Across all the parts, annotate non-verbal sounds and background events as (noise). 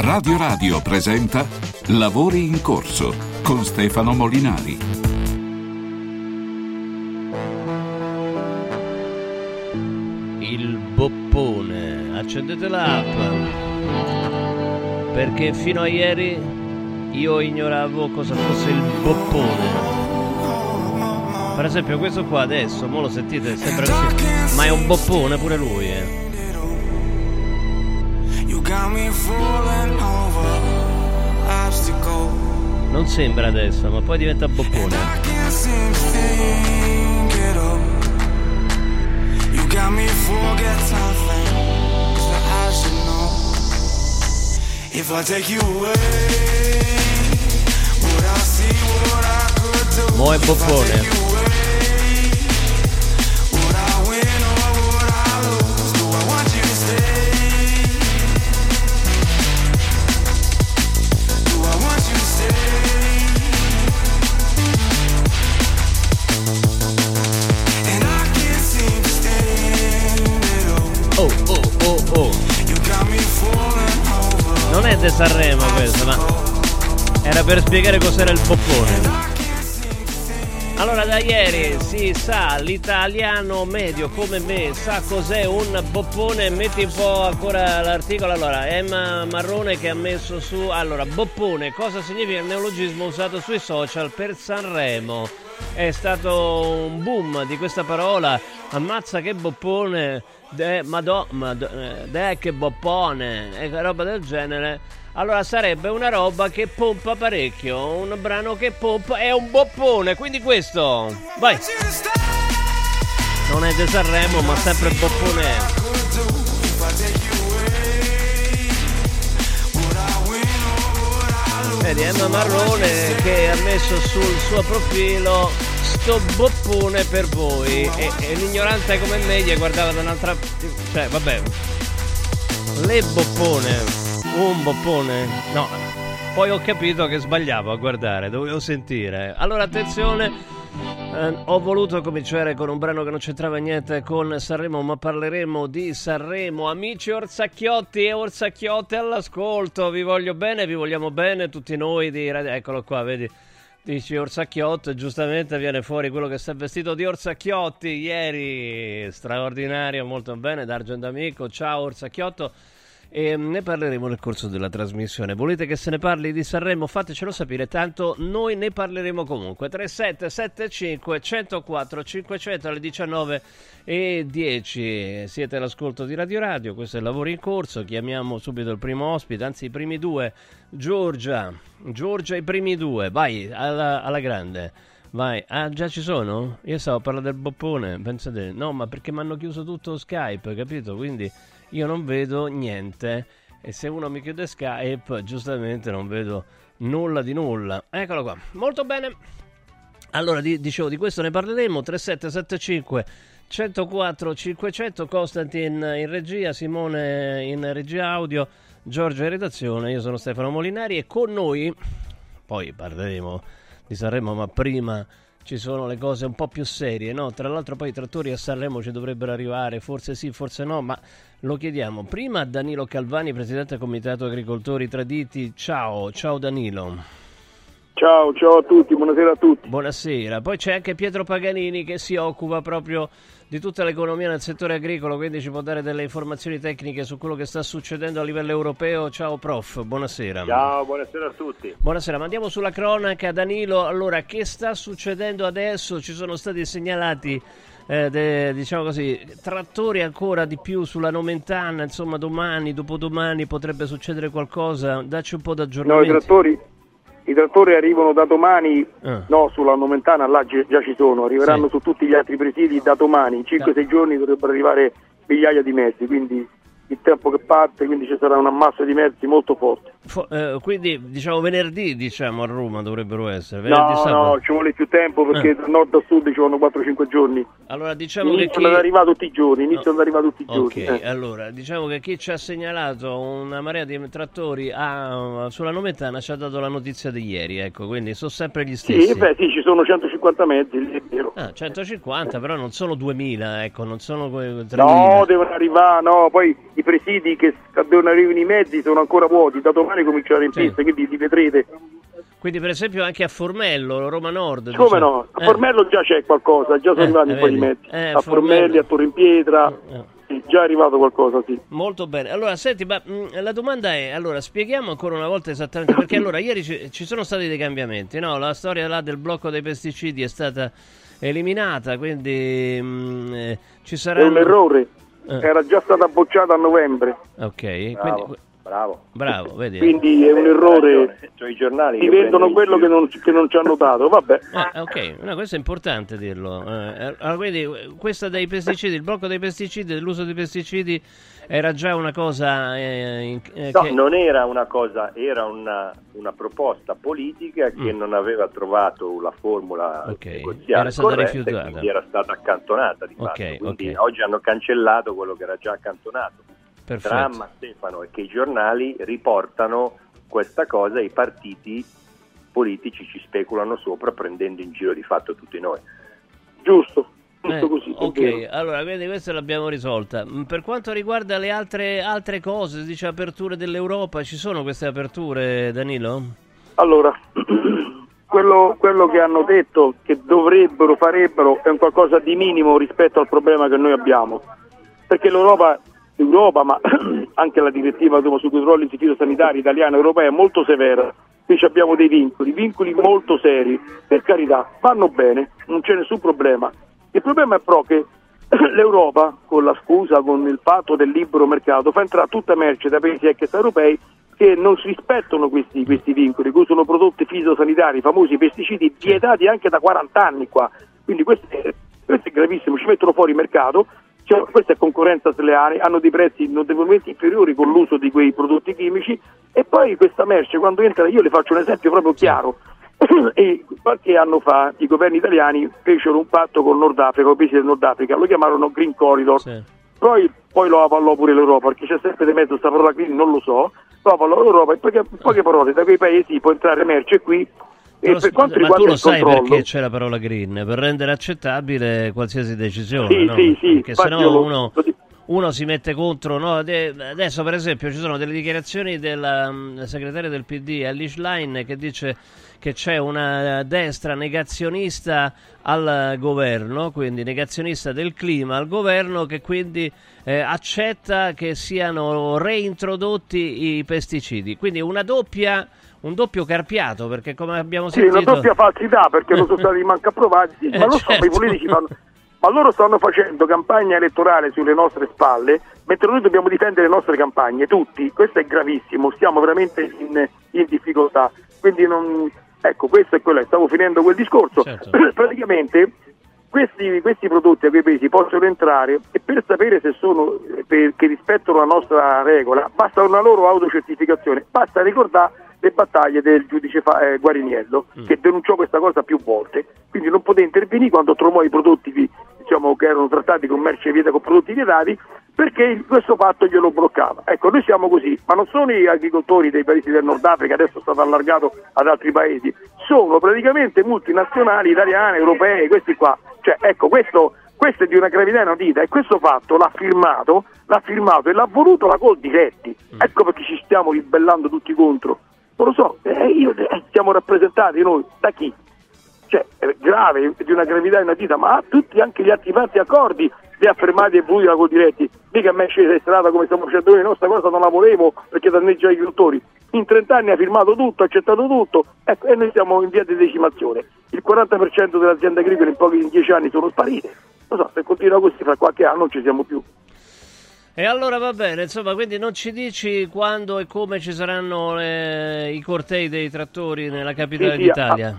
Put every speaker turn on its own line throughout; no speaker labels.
Radio Radio presenta Lavori in corso con Stefano Molinari.
Il boppone. Accendete l'app. Perché fino a ieri io ignoravo cosa fosse il boppone. Per esempio questo qua adesso, mo lo sentite, sembra così. Ma è un boppone pure lui, eh. Non sembra adesso, ma poi diventa boppone.
If I take you away, would I see what I could do?
Mo è
If
Sanremo questo, ma era per spiegare cos'era il boppone. Allora da ieri si sa, l'italiano medio come me sa cos'è un boppone, metti un po' ancora l'articolo, allora Emma Marrone che ha messo su, allora boppone, cosa significa il neologismo usato sui social per Sanremo? È stato un boom di questa parola, ammazza che boppone, de, madò, mad- eh, de che boppone, e roba del genere. Allora sarebbe una roba che pompa parecchio, un brano che pompa, è un boppone, quindi questo, vai, non è De Sanremo ma sempre boppone. Vedi Emma Marrone che ha messo sul suo profilo sto boppone per voi e, e l'ignorante come me gli guardava da un'altra... cioè vabbè, le boppone, un boppone, no, poi ho capito che sbagliavo a guardare, dovevo sentire. Allora attenzione, eh, ho voluto cominciare con un brano che non c'entrava niente con Sanremo, ma parleremo di Sanremo. Amici Orsacchiotti e Orsacchiotte all'ascolto, vi voglio bene, vi vogliamo bene tutti noi di. Eccolo qua, vedi. Dici Orsacchiotto, giustamente viene fuori quello che si è vestito di Orsacchiotti ieri, straordinario, molto bene, D'Argent Amico, ciao Orsacchiotto. E ne parleremo nel corso della trasmissione. Volete che se ne parli di Sanremo? Fatecelo sapere, tanto noi ne parleremo comunque. 3775 104 500 alle 19 e 10. Siete all'ascolto di Radio Radio, questo è il lavoro in corso. Chiamiamo subito il primo ospite, anzi i primi due. Giorgia, Giorgia i primi due, vai alla, alla grande. Vai, ah già ci sono? Io stavo a parlare del boppone, pensate, no ma perché mi hanno chiuso tutto Skype, capito? Quindi io non vedo niente. E se uno mi chiude Skype giustamente non vedo nulla di nulla. Eccolo qua, molto bene. Allora di- dicevo di questo ne parleremo. 3775 104 500 Costantin in regia, Simone in regia audio, Giorgio in redazione, io sono Stefano Molinari e con noi poi parleremo di Sanremo, ma prima ci sono le cose un po' più serie, no? Tra l'altro poi i trattori a Sanremo ci dovrebbero arrivare, forse sì, forse no, ma lo chiediamo prima Danilo Calvani, presidente del Comitato Agricoltori Traditi. Ciao, ciao Danilo.
Ciao, ciao a tutti, buonasera a tutti.
Buonasera. Poi c'è anche Pietro Paganini che si occupa proprio di tutta l'economia nel settore agricolo, quindi ci può dare delle informazioni tecniche su quello che sta succedendo a livello europeo. Ciao prof, buonasera.
Ciao, buonasera a tutti.
Buonasera, ma andiamo sulla cronaca, Danilo. Allora, che sta succedendo adesso? Ci sono stati segnalati, eh, de- diciamo così, trattori ancora di più sulla Nomentana. Insomma, domani, dopodomani potrebbe succedere qualcosa. Dacci un po'
No, i trattori, i trattori arrivano da domani,
Ah.
no, sulla Nomentana là gi- già ci sono, arriveranno
Sì.
su tutti gli altri presidi da domani, in 5-6 giorni dovrebbero arrivare migliaia di mezzi, quindi il tempo che parte, quindi ci sarà un ammasso di mezzi molto forte.
Eh, quindi, diciamo, venerdì, diciamo, a Roma dovrebbero essere. Venerdì,
No,
sabato.
no, ci vuole più tempo perché
Eh.
da nord a sud ci vogliono 4-5 giorni.
Allora, diciamo che chi...
Iniziano ad arrivare tutti i giorni, iniziano ad arrivare tutti i
Ok,
giorni. eh.
allora diciamo che chi ci ha segnalato una marea di trattori a- sulla Nomentana ci ha dato la notizia di ieri, ecco, quindi sono sempre gli stessi.
Sì, beh, sì, ci sono 150 mezzi, è vero.
Ah, 150, però non sono 2000, ecco, non sono que- 3000.
No, devono arrivare, no, poi i presidi che devono arrivare i mezzi sono ancora vuoti, da domani cominciano a riempirsi,
Sì.
quindi li vedrete.
Quindi per esempio anche a Formello, Roma Nord.
Come
diciamo.
no? A
Eh,
Formello già c'è qualcosa, già sono
Eh,
arrivati
eh,
un po' di mezzi.
Eh,
a. Formelli, a Torre in Pietra,
eh.
sì, già è arrivato qualcosa, sì.
Molto bene. Allora, senti, ma mh, la domanda è, allora, spieghiamo ancora una volta esattamente, perché (coughs) allora ieri ci, ci sono stati dei cambiamenti, no? La storia là del blocco dei pesticidi è stata eliminata, quindi mh, eh, ci
È
saranno...
un errore,
Eh.
era già stata bocciata a novembre,
Ok,
Bravo,
quindi...
bravo.
Bravo, vedi.
quindi è un errore.
Sono i giornali.
Ti
che
vendono quello che non, che non ci hanno dato, vabbè.
Ah, ok, no, questo è importante dirlo. Eh, allora, quindi questa dei pesticidi, il blocco dei pesticidi, dell'uso dei pesticidi era già una cosa eh, in- eh,
No,
che...
non era una cosa, era una, una proposta politica che
Mm.
non aveva trovato la formula
Ok,
negoziale
era stata
corretta
rifiutata.
quindi era stata accantonata di
Ok,
fatto. Quindi
ok.
oggi hanno cancellato quello che era già accantonato. Il
Perfetto.
dramma Stefano è che i giornali riportano questa cosa e i partiti politici ci speculano sopra prendendo in giro di fatto tutti noi.
Giusto,
Eh,
così.
ok,
vero.
allora quindi questa l'abbiamo risolta. Mm, Per quanto riguarda le altre, altre cose, dice aperture dell'Europa, ci sono queste aperture, Danilo?
Allora, (clears throat) quello, quello che hanno detto che dovrebbero, farebbero è un qualcosa di minimo rispetto al problema che noi abbiamo. Perché l'Europa, l'Europa ma (clears throat) anche la direttiva insomma, sui controlli fitosanitari italiana e europea è molto severa. Qui abbiamo dei vincoli, vincoli molto seri, per carità, vanno bene, non c'è nessun problema. Il problema è però che (clears throat) l'Europa, con la scusa, con il patto del libero mercato, fa entrare tutta merce da paesi extraeuropei che non si rispettano questi, questi vincoli, che usano prodotti fitosanitari, i famosi pesticidi, vietati anche da 40 anni qua. Quindi questo è, questo è gravissimo, ci mettono fuori mercato, cioè, questa è concorrenza sleale, hanno dei prezzi notevolmente inferiori con l'uso di quei prodotti chimici. E poi questa merce quando entra, io le faccio un esempio proprio chiaro, (clears throat) e qualche anno fa i governi italiani fecero un patto con il Nord Africa, con i paesi del Nord Africa, lo chiamarono Green Corridor,
Sì.
poi, poi lo avallò pure l'Europa, perché c'è sempre di mezzo questa parola green, non lo so, lo avallò l'Europa e poi in poche parole da quei paesi può entrare merce qui
Però,
per quanto
ma tu lo sai
controllo...
perché c'è la parola green? Per rendere accettabile qualsiasi decisione,
Sì,
no?
sì, sì,
Perché sennò
lo-
uno, uno si mette contro, no? De- adesso per esempio ci sono delle dichiarazioni della mm, segretaria del PD, Alice Line, che dice che c'è una destra negazionista al governo, quindi negazionista del clima al governo, che quindi eh, accetta che siano reintrodotti i pesticidi. Quindi una doppia, un doppio carpiato, perché come abbiamo
Sì,
sentito...
una doppia falsità perché non sono stati (laughs) manco approvati,
Eh,
ma lo so,
certo.
i politici fanno... Ma loro stanno facendo campagna elettorale sulle nostre spalle, mentre noi dobbiamo difendere le nostre campagne, tutti. Questo è gravissimo, stiamo veramente in, in difficoltà. Quindi non... Ecco, questo è quello, stavo finendo quel discorso.
Certo. (clears throat)
Praticamente questi, questi prodotti a quei paesi possono entrare e per sapere se sono eh, per- che rispettano la nostra regola basta una loro autocertificazione, basta ricordare le battaglie del giudice eh, Guariniello che denunciò questa cosa più volte, quindi non poteva intervenire quando trovò i prodotti di- diciamo, che erano trattati con merce vieta con prodotti vietati perché questo fatto glielo bloccava. Ecco, noi siamo così, ma non sono gli agricoltori dei paesi del Nord Africa, adesso è stato allargato ad altri paesi, sono praticamente multinazionali italiane, europee, questi qua. Cioè, ecco, questo, questo è di una gravità inaudita e questo fatto l'ha firmato, l'ha firmato e l'ha voluto la Col Diretti. Ecco perché ci stiamo ribellando tutti contro. Non lo so, eh, io- eh, siamo rappresentati noi da chi? Cioè, è grave, di una gravità inaudita, ma tutti anche gli altri fatti accordi li ha fermati e voluti da Col Diretti. Mica a me scese in strada come stiamo facendo noi, no, sta cosa non la volevo perché danneggia gli agricoltori. In 30 anni ha firmato tutto, ha accettato tutto, ecco, e noi siamo in via di decimazione. Il 40% delle aziende agricole in pochi in 10 anni sono sparite. Non so, se continua così fra qualche anno non ci siamo più.
E allora va bene, insomma, quindi non ci dici quando e come ci saranno eh, i cortei dei trattori nella capitale
Sì, sì,
d'Italia.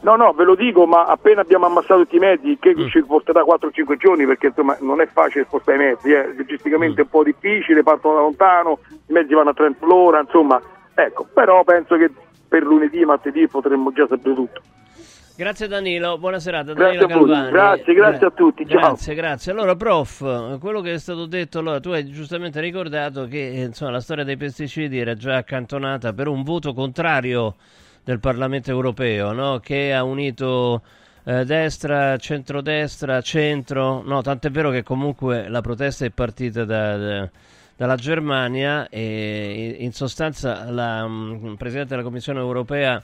No, no, ve lo dico, ma appena abbiamo ammassato tutti i mezzi, che
Mm.
ci porterà 4-5 giorni, perché insomma non è facile spostare i mezzi, eh. logisticamente è un po' difficile, partono da lontano, i mezzi vanno a 30 all'ora, insomma, ecco, però penso che per lunedì, martedì potremmo già sapere tutto.
Grazie Danilo, buona serata.
Grazie
Danilo
a grazie, grazie a tutti, ciao.
Grazie, grazie. Allora, prof, quello che è stato detto, allora, tu hai giustamente ricordato che eh, insomma, la storia dei pesticidi era già accantonata per un voto contrario del Parlamento europeo, no? che ha unito eh, destra, centrodestra, centro, no, tant'è vero che comunque la protesta è partita da, da- dalla Germania e in sostanza la mm, Presidente della Commissione europea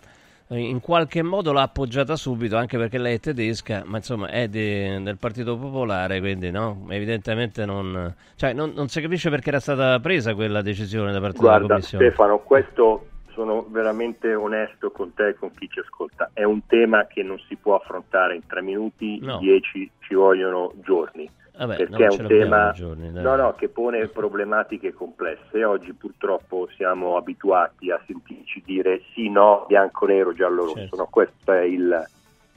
in qualche modo l'ha appoggiata subito, anche perché lei è tedesca, ma insomma è di- del Partito Popolare, quindi no, evidentemente non, cioè, non, non si capisce perché era stata presa quella decisione da parte della
Guarda
Commissione.
Stefano, questo sono veramente onesto con te e con chi ci ascolta. È un tema che non si può affrontare in tre minuti,
No.
dieci ci vogliono giorni.
Vabbè,
perché è un tema
giorni,
no, no, che pone problematiche complesse. Oggi purtroppo siamo abituati a sentirci dire sì, no, bianco, nero, giallo, rosso.
Certo.
No, questo è il,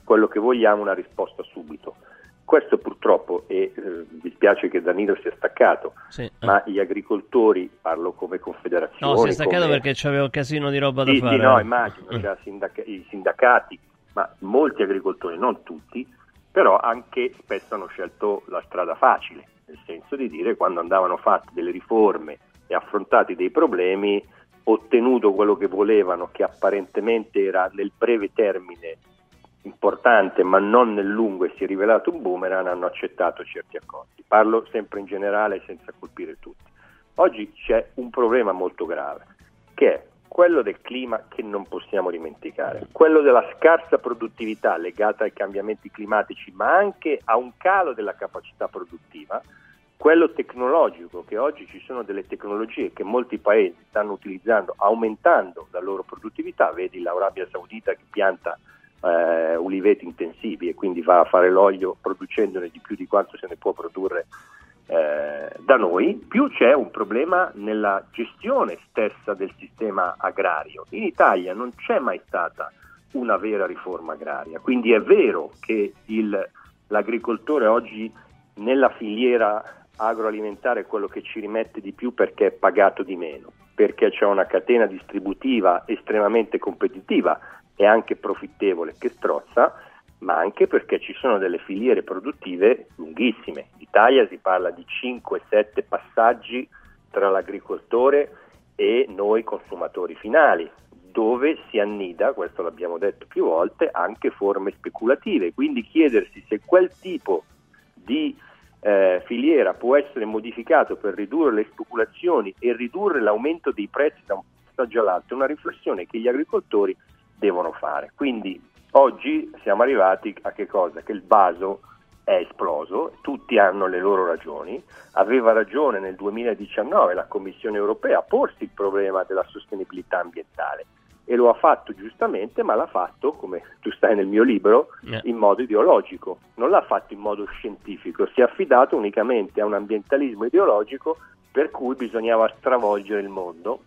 quello che vogliamo, una risposta subito. Questo purtroppo, e eh, mi spiace che Danilo sia staccato,
Sì, eh.
ma gli agricoltori, parlo come confederazione.
No, si è staccato
come-
perché c'aveva un casino di roba da
sì,
fare.
sì, no,
eh.
immagino,
Mm. (laughs)
c'ha sindaca- i sindacati, ma molti agricoltori, non tutti, però anche spesso hanno scelto la strada facile, nel senso di dire quando andavano fatte delle riforme e affrontati dei problemi, ottenuto quello che volevano, che apparentemente era nel breve termine importante, ma non nel lungo e si è rivelato un boomerang, hanno accettato certi accordi. Parlo sempre in generale senza colpire tutti. Oggi c'è un problema molto grave, che è quello del clima che non possiamo dimenticare, quello della scarsa produttività legata ai cambiamenti climatici, ma anche a un calo della capacità produttiva, quello tecnologico, che oggi ci sono delle tecnologie che molti paesi stanno utilizzando, aumentando la loro produttività, vedi l'Arabia Saudita che pianta eh, uliveti intensivi e quindi va a fare l'olio producendone di più di quanto se ne può produrre eh, da noi, più c'è un problema nella gestione stessa del sistema agrario. In Italia non c'è mai stata una vera riforma agraria, quindi è vero che il- l'agricoltore oggi nella filiera agroalimentare è quello che ci rimette di più perché è pagato di meno, perché c'è una catena distributiva estremamente competitiva e anche profittevole che strozza, ma anche perché ci sono delle filiere produttive lunghissime. In Italia si parla di 5-7 passaggi tra l'agricoltore e noi consumatori finali, dove si annida, questo l'abbiamo detto più volte, anche forme speculative. Quindi chiedersi se quel tipo di eh, filiera può essere modificato per ridurre le speculazioni e ridurre l'aumento dei prezzi da un passaggio all'altro è una riflessione che gli agricoltori devono fare. Quindi oggi siamo arrivati a che cosa? Che il vaso è esploso, tutti hanno le loro ragioni, aveva ragione nel 2019 la Commissione europea a porsi il problema della sostenibilità ambientale e lo ha fatto giustamente, ma l'ha fatto, come tu stai nel mio libro,
Eh.
in modo ideologico, non l'ha fatto in modo scientifico, si è affidato unicamente a un ambientalismo ideologico per cui bisognava stravolgere il mondo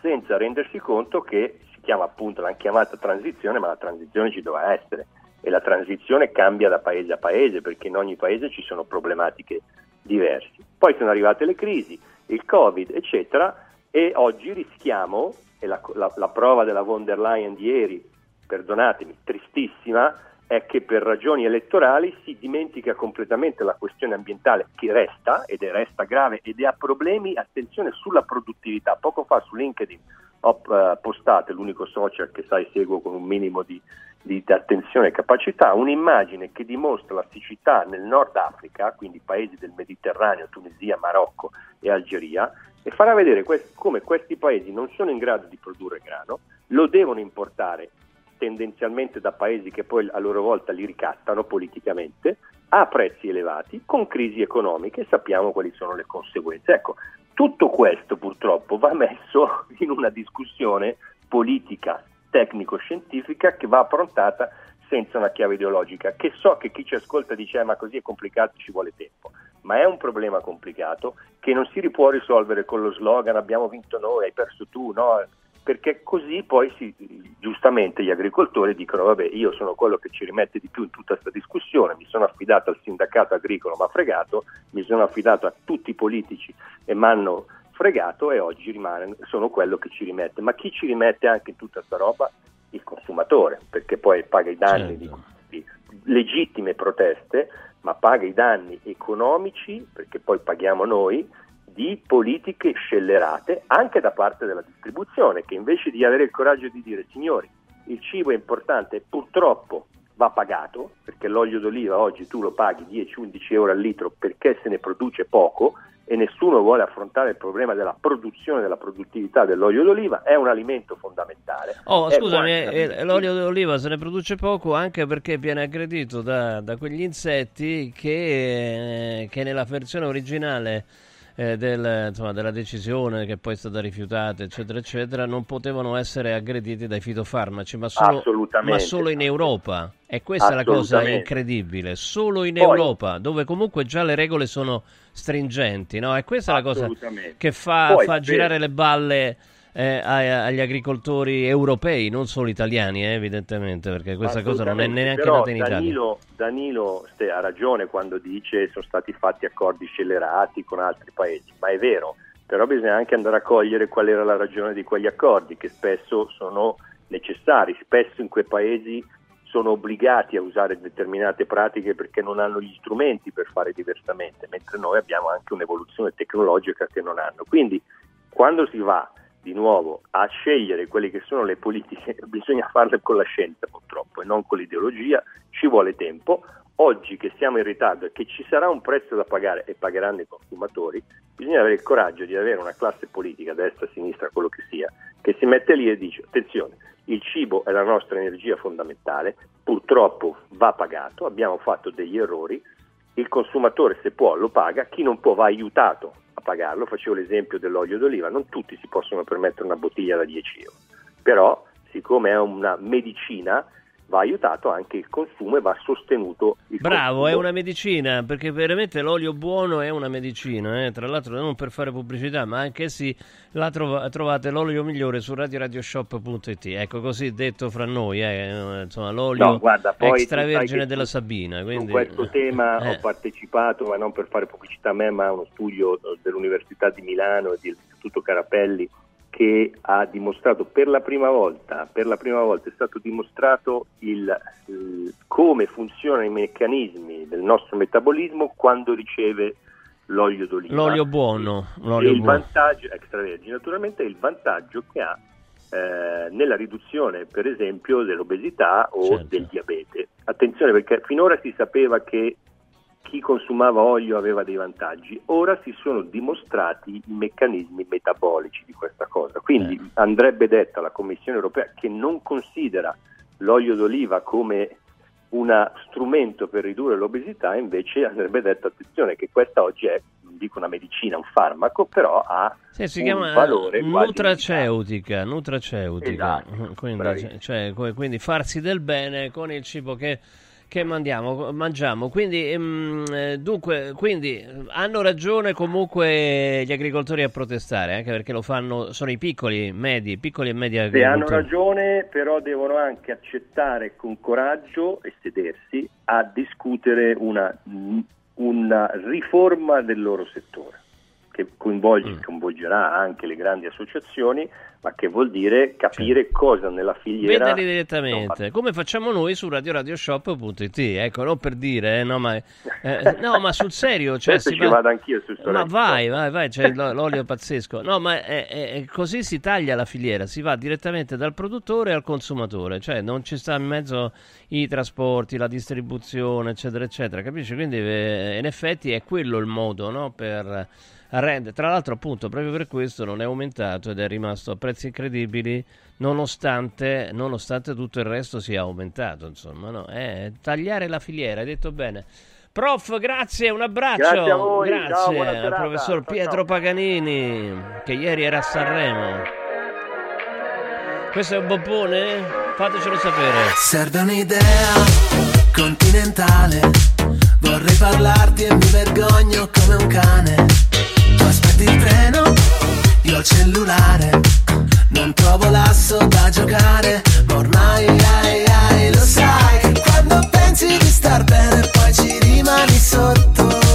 senza rendersi conto che chiama appunto, l'hanno chiamata transizione, ma la transizione ci doveva essere e la transizione cambia da paese a paese perché in ogni paese ci sono problematiche diverse. Poi sono arrivate le crisi, il Covid, eccetera, e oggi rischiamo, e la, la- la prova della von der Leyen di ieri, perdonatemi, tristissima, è che per ragioni elettorali si dimentica completamente la questione ambientale che resta, ed è resta grave, ed ha problemi, attenzione, sulla produttività. Poco fa su LinkedIn ho eh, postato, l'unico social che sai seguo con un minimo di, di attenzione e capacità, un'immagine che dimostra la siccità nel Nord Africa, quindi paesi del Mediterraneo, Tunisia, Marocco e Algeria, e farà vedere quest- come questi paesi non sono in grado di produrre grano, lo devono importare tendenzialmente da paesi che poi a loro volta li ricattano politicamente, a prezzi elevati, con crisi economiche, sappiamo quali sono le conseguenze. Ecco, tutto questo purtroppo va messo (laughs) in una discussione politica, tecnico-scientifica che va affrontata senza una chiave ideologica, che so che chi ci ascolta dice "Eh, ma così è complicato, ci vuole tempo, ma è un problema complicato che non si può risolvere con lo slogan abbiamo vinto noi, hai perso tu, no? Perché così poi si, giustamente gli agricoltori dicono vabbè io sono quello che ci rimette di più in tutta questa discussione, mi sono affidato al sindacato agricolo ma fregato, mi sono affidato a tutti i politici e mi hanno fregato e oggi rimane, sono quello che ci rimette, ma chi ci rimette anche in tutta questa roba? Il consumatore, perché poi paga i danni
Certo.
di, di legittime proteste, ma paga i danni economici, perché poi paghiamo noi, di politiche scellerate anche da parte della distribuzione, che invece di avere il coraggio di dire signori, il cibo è importante, purtroppo va pagato, perché l'olio d'oliva oggi tu lo paghi 10-11 euro al litro perché se ne produce poco e nessuno vuole affrontare il problema della produzione, della produttività dell'olio d'oliva, è un alimento fondamentale.
Oh, scusami,
quantamente-
eh, l'olio d'oliva se ne produce poco anche perché viene aggredito da, da quegli insetti che, eh, che nella versione originale eh, del- insomma, della decisione che poi è stata rifiutata, eccetera, eccetera, non potevano essere aggrediti dai fitofarmaci, ma solo, ma solo in Europa. E questa è la cosa incredibile, solo in
Poi-
Europa, dove comunque già le regole sono stringenti, no? E questa è la cosa che fa,
Poi,
fa
per-
girare le balle eh, agli agricoltori europei, non solo italiani, eh, evidentemente, perché questa cosa non è neanche
però
nata in Italia.
Danilo, Danilo ste- ha ragione quando dice sono stati fatti accordi scellerati con altri paesi, ma è vero, però bisogna anche andare a cogliere qual era la ragione di quegli accordi, che spesso sono necessari, spesso in quei paesi sono obbligati a usare determinate pratiche perché non hanno gli strumenti per fare diversamente, mentre noi abbiamo anche un'evoluzione tecnologica che non hanno. Quindi quando si va di nuovo a scegliere quelle che sono le politiche, (laughs) bisogna farle con la scienza purtroppo e non con l'ideologia, ci vuole tempo. Oggi che siamo in ritardo e che ci sarà un prezzo da pagare e pagheranno i consumatori, bisogna avere il coraggio di avere una classe politica, destra, sinistra, quello che sia, che si mette lì e dice attenzione, il cibo è la nostra energia fondamentale, purtroppo va pagato, abbiamo fatto degli errori, il consumatore se può lo paga, chi non può va aiutato a pagarlo, facevo l'esempio dell'olio d'oliva, non tutti si possono permettere una bottiglia da 10 euro, però siccome è una medicina va aiutato anche il consumo e va sostenuto il
Bravo,
consumo.
è una medicina, perché veramente l'olio buono è una medicina, eh. tra l'altro non per fare pubblicità, ma anche sì, la trova- trovate l'olio migliore su radioradioshop.it, ecco così detto fra noi, eh. insomma l'olio
No, guarda,
extravergine della Sabina. Quindi,
Su questo tema
eh.
ho partecipato, ma non per fare pubblicità a me, ma a uno studio eh, dell'Università di Milano e dell'Istituto Carapelli che ha dimostrato per la prima volta, per la prima volta è stato dimostrato il, il- come funzionano i meccanismi del nostro metabolismo quando riceve l'olio d'oliva.
L'olio buono, l'olio
e il
buono.
vantaggio, extravergine naturalmente, è il vantaggio che ha eh, nella riduzione per esempio dell'obesità o
Certo.
del diabete. Attenzione perché finora si sapeva che chi consumava olio aveva dei vantaggi, ora si sono dimostrati i meccanismi metabolici di questa cosa. Quindi
Eh.
andrebbe detta alla Commissione europea che non considera l'olio d'oliva come un strumento per ridurre l'obesità, invece andrebbe detto attenzione che questa oggi è, dico una medicina, un farmaco, però ha
Sì, si
un
chiama
valore quasi
nutraceutica, nutraceutica.
Esatto,
quindi, cioè, quindi farsi del bene con il cibo che, che mandiamo, mangiamo. Quindi, ehm, eh, dunque, quindi hanno ragione comunque gli agricoltori a protestare, anche perché lo fanno, sono i piccoli, medi, piccoli e medi
Sì,
agricoltori.
hanno ragione, però devono anche accettare con coraggio e sedersi a discutere una, una riforma del loro settore, che coinvolge-
Mm.
coinvolgerà anche le grandi associazioni, ma che vuol dire capire cosa nella filiera...
Venderli
non
direttamente,
va-
come facciamo noi su radioradioshop.it, ecco, non per dire, eh, no, ma, eh, (laughs) no, ma sul serio, cioè, si
ci
va-
vado anch'io sul
Ma
Sorrento.
vai, vai, vai, c'è l'o- l'olio pazzesco. No, ma è, è- è così si taglia la filiera, si va direttamente dal produttore al consumatore, cioè non ci sta in mezzo i trasporti, la distribuzione, eccetera, eccetera, capisci? Quindi eh, in effetti è quello il modo, no, per rendere. Tra l'altro, appunto, proprio per questo non è aumentato ed è rimasto a prezzi incredibili, nonostante, nonostante tutto il resto sia aumentato, insomma, no? È tagliare la filiera, hai detto bene. Prof, grazie, un abbraccio.
Grazie a voi, ciao,
Grazie
buona
al professor
Ciao,
Pietro
ciao.
Paganini, che ieri era a Sanremo. Questo è un bombone? Fatecelo sapere.
Serve un'idea continentale. Vorrei parlarti e mi vergogno come un cane. Aspetti il treno, io il cellulare. Non trovo l'asso da giocare, ma ormai ai, ai, lo sai che quando pensi di star bene poi ci rimani sotto.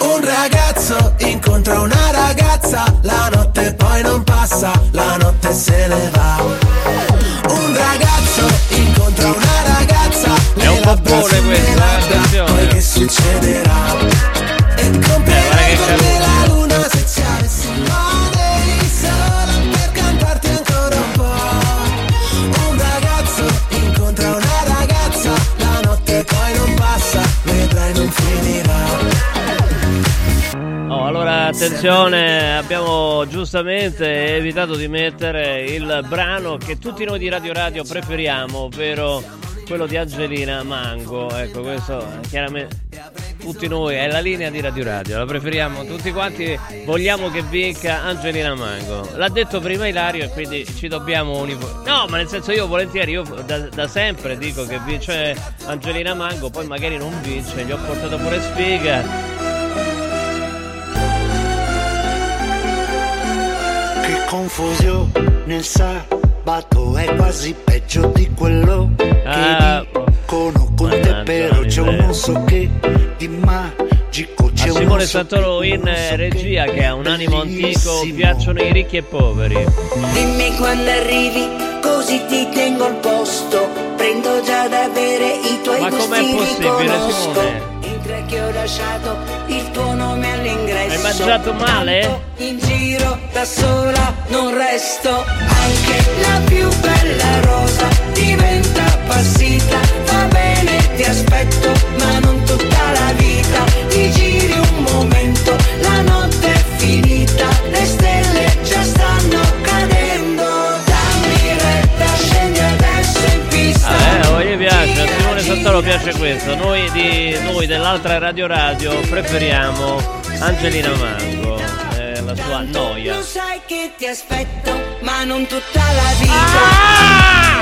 Un
ragazzo incontra una ragazza, la notte poi non passa, la notte se ne va. Un ragazzo incontra una ragazza,
È un
sulle
questo, eh, attenzione.
poi che succederà? E
Eh,
con me
carino.
la
attenzione, abbiamo giustamente evitato di mettere il brano che tutti noi di Radio Radio preferiamo, ovvero quello di Angelina Mango. Ecco, questo chiaramente tutti noi è la linea di Radio Radio, la preferiamo tutti quanti, vogliamo che vinca Angelina Mango. L'ha detto prima Ilario e quindi ci dobbiamo uniformare. No, ma nel senso io volentieri, io da, da sempre dico che vince Angelina Mango, poi magari non vince, gli ho portato pure sfiga.
Confusione il sabato è quasi peggio di quello
Ah,
che dicono con te però c'è un non so che di magico c'è
A
un
Simone Santoro in
so
regia che ha un animo antico, piacciono i ricchi e poveri.
Dimmi quando arrivi, così ti tengo al posto. Prendo già da bere i tuoi
Ma com'è possibile,
riconosco.
Simone?
Che ho lasciato il tuo nome all'ingresso.
Hai mangiato male?
Tanto In giro da sola non resto. Anche la più bella rosa diventa passita. Va bene, ti aspetto, ma non tutta la vita. Ti giri
Santoro piace questo. Noi, di, noi dell'altra Radio Radio preferiamo Angelina Mango, eh, la sua noia.
Tu sai che ti aspetto, ma non tutta la vita.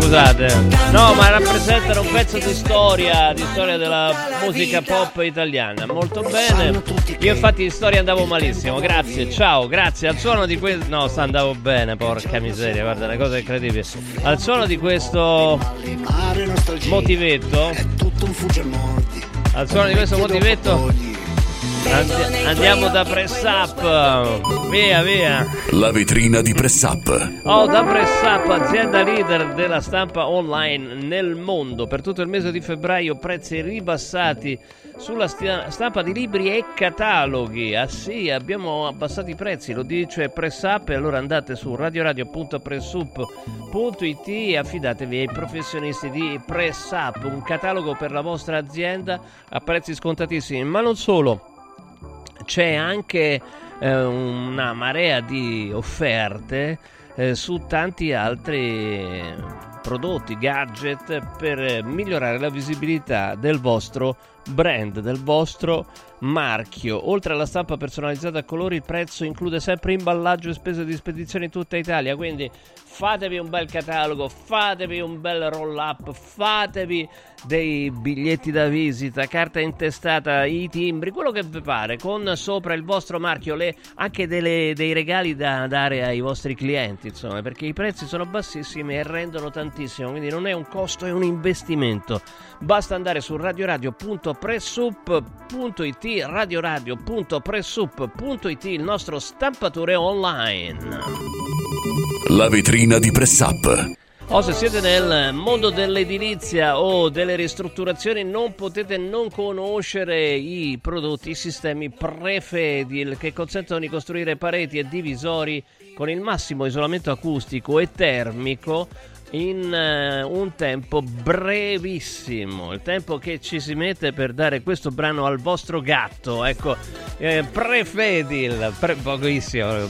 Scusate, no, ma rappresentano un pezzo di storia, di storia della musica pop italiana. Molto bene. Io infatti in storia andavo malissimo. Grazie, ciao, grazie. Al suono di questo. No, sta andavo bene, porca miseria, guarda, una cosa incredibile. Al suono di questo motivetto,
al
suono di questo motivetto. Andi- andiamo da Press Up. Via, via.
La vetrina di Press Up.
Oh, da Press Up, azienda leader della stampa online nel mondo. Per tutto il mese di febbraio prezzi ribassati sulla stia- stampa di libri e cataloghi. Ah sì, abbiamo abbassato i prezzi, lo dice Press Up e allora andate su radioradio.pressup.it e affidatevi ai professionisti di Press Up, un catalogo per la vostra azienda a prezzi scontatissimi, ma non solo c'è anche eh, una marea di offerte eh, su tanti altri prodotti, gadget per migliorare la visibilità del vostro brand, del vostro marchio. Oltre alla stampa personalizzata a colori, il prezzo include sempre imballaggio e spese di spedizione in tutta Italia, quindi fatevi un bel catalogo, fatevi un bel roll up, fatevi dei biglietti da visita, carta intestata, i timbri, quello che vi pare, con sopra il vostro marchio, le- anche delle- dei regali da dare ai vostri clienti, insomma, perché i prezzi sono bassissimi e rendono tantissimo, quindi non è un costo, è un investimento. Basta andare su radioradio.pressup.it, radioradio.pressup.it, il nostro stampatore online.
La vetrina di Press Up.
O se siete nel mondo dell'edilizia o delle ristrutturazioni non potete non conoscere i prodotti, i sistemi Prefedil che consentono di costruire pareti e divisori con il massimo isolamento acustico e termico in eh, un tempo brevissimo, il tempo che ci si mette per dare questo brano al vostro gatto, ecco, eh, Prefedil, pre- pochissimo,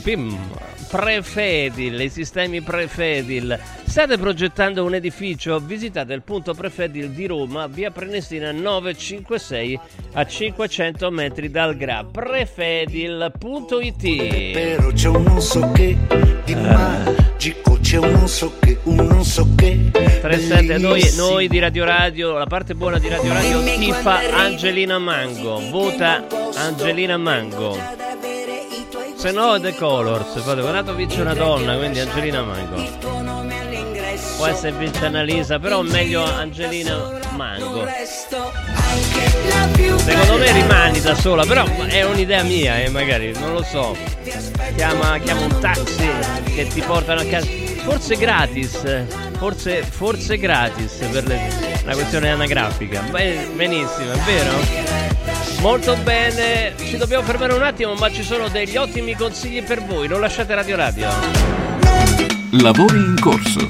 Prefedil, i sistemi Prefedil. State progettando un edificio? Visitate il punto Prefedil di Roma, via Prenestina 956 a 500 metri dal GRA. Prefedil.it
Però c'è un non so che di
Eh.
magico, c'è un non so che, un non so che.
37 noi, noi di Radio Radio, la parte buona di Radio Radio tifa Angelina Mango, vota Angelina Mango. Se no The Colors, fate guardate vince una donna, quindi Angelina Mango. Può essere vince Annalisa, però meglio Angelina Mango. Secondo me rimani da sola, però è un'idea mia, eh, magari, non lo so. Chiama, chiama un taxi che ti portano a casa. Forse gratis, forse, forse gratis per le- la questione anagrafica. Beh, benissimo, è vero? Molto bene, ci dobbiamo fermare un attimo, ma ci sono degli ottimi consigli per voi. Non lasciate Radio Radio.
Lavori in corso.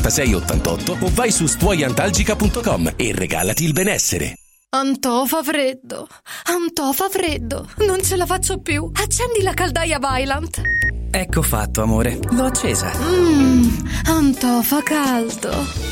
88 o vai su stuoiantalgica.com e regalati il benessere.
Antò fa freddo, Antò fa freddo, non ce la faccio più. Accendi la caldaia Vylant.
Ecco fatto, amore. L'ho accesa.
Mmm, Antò fa caldo.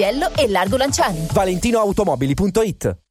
Paesiello e Largo Lanciani.
ValentinoAutomobili.it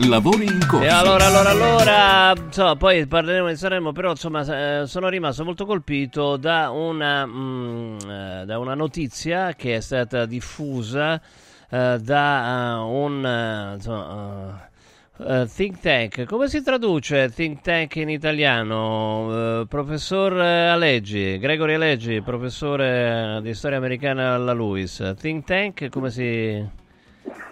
Lavori in corso.
E allora, allora, allora, insomma, poi parleremo di Sanremo, però insomma, eh, sono rimasto molto colpito da una, mm, eh, da una notizia che è stata diffusa eh, da uh, un uh, insomma, uh, think tank. Come si traduce think tank in italiano? professor Aleggi, Gregory Aleggi, professore di storia americana alla LUIS. Think tank, come si...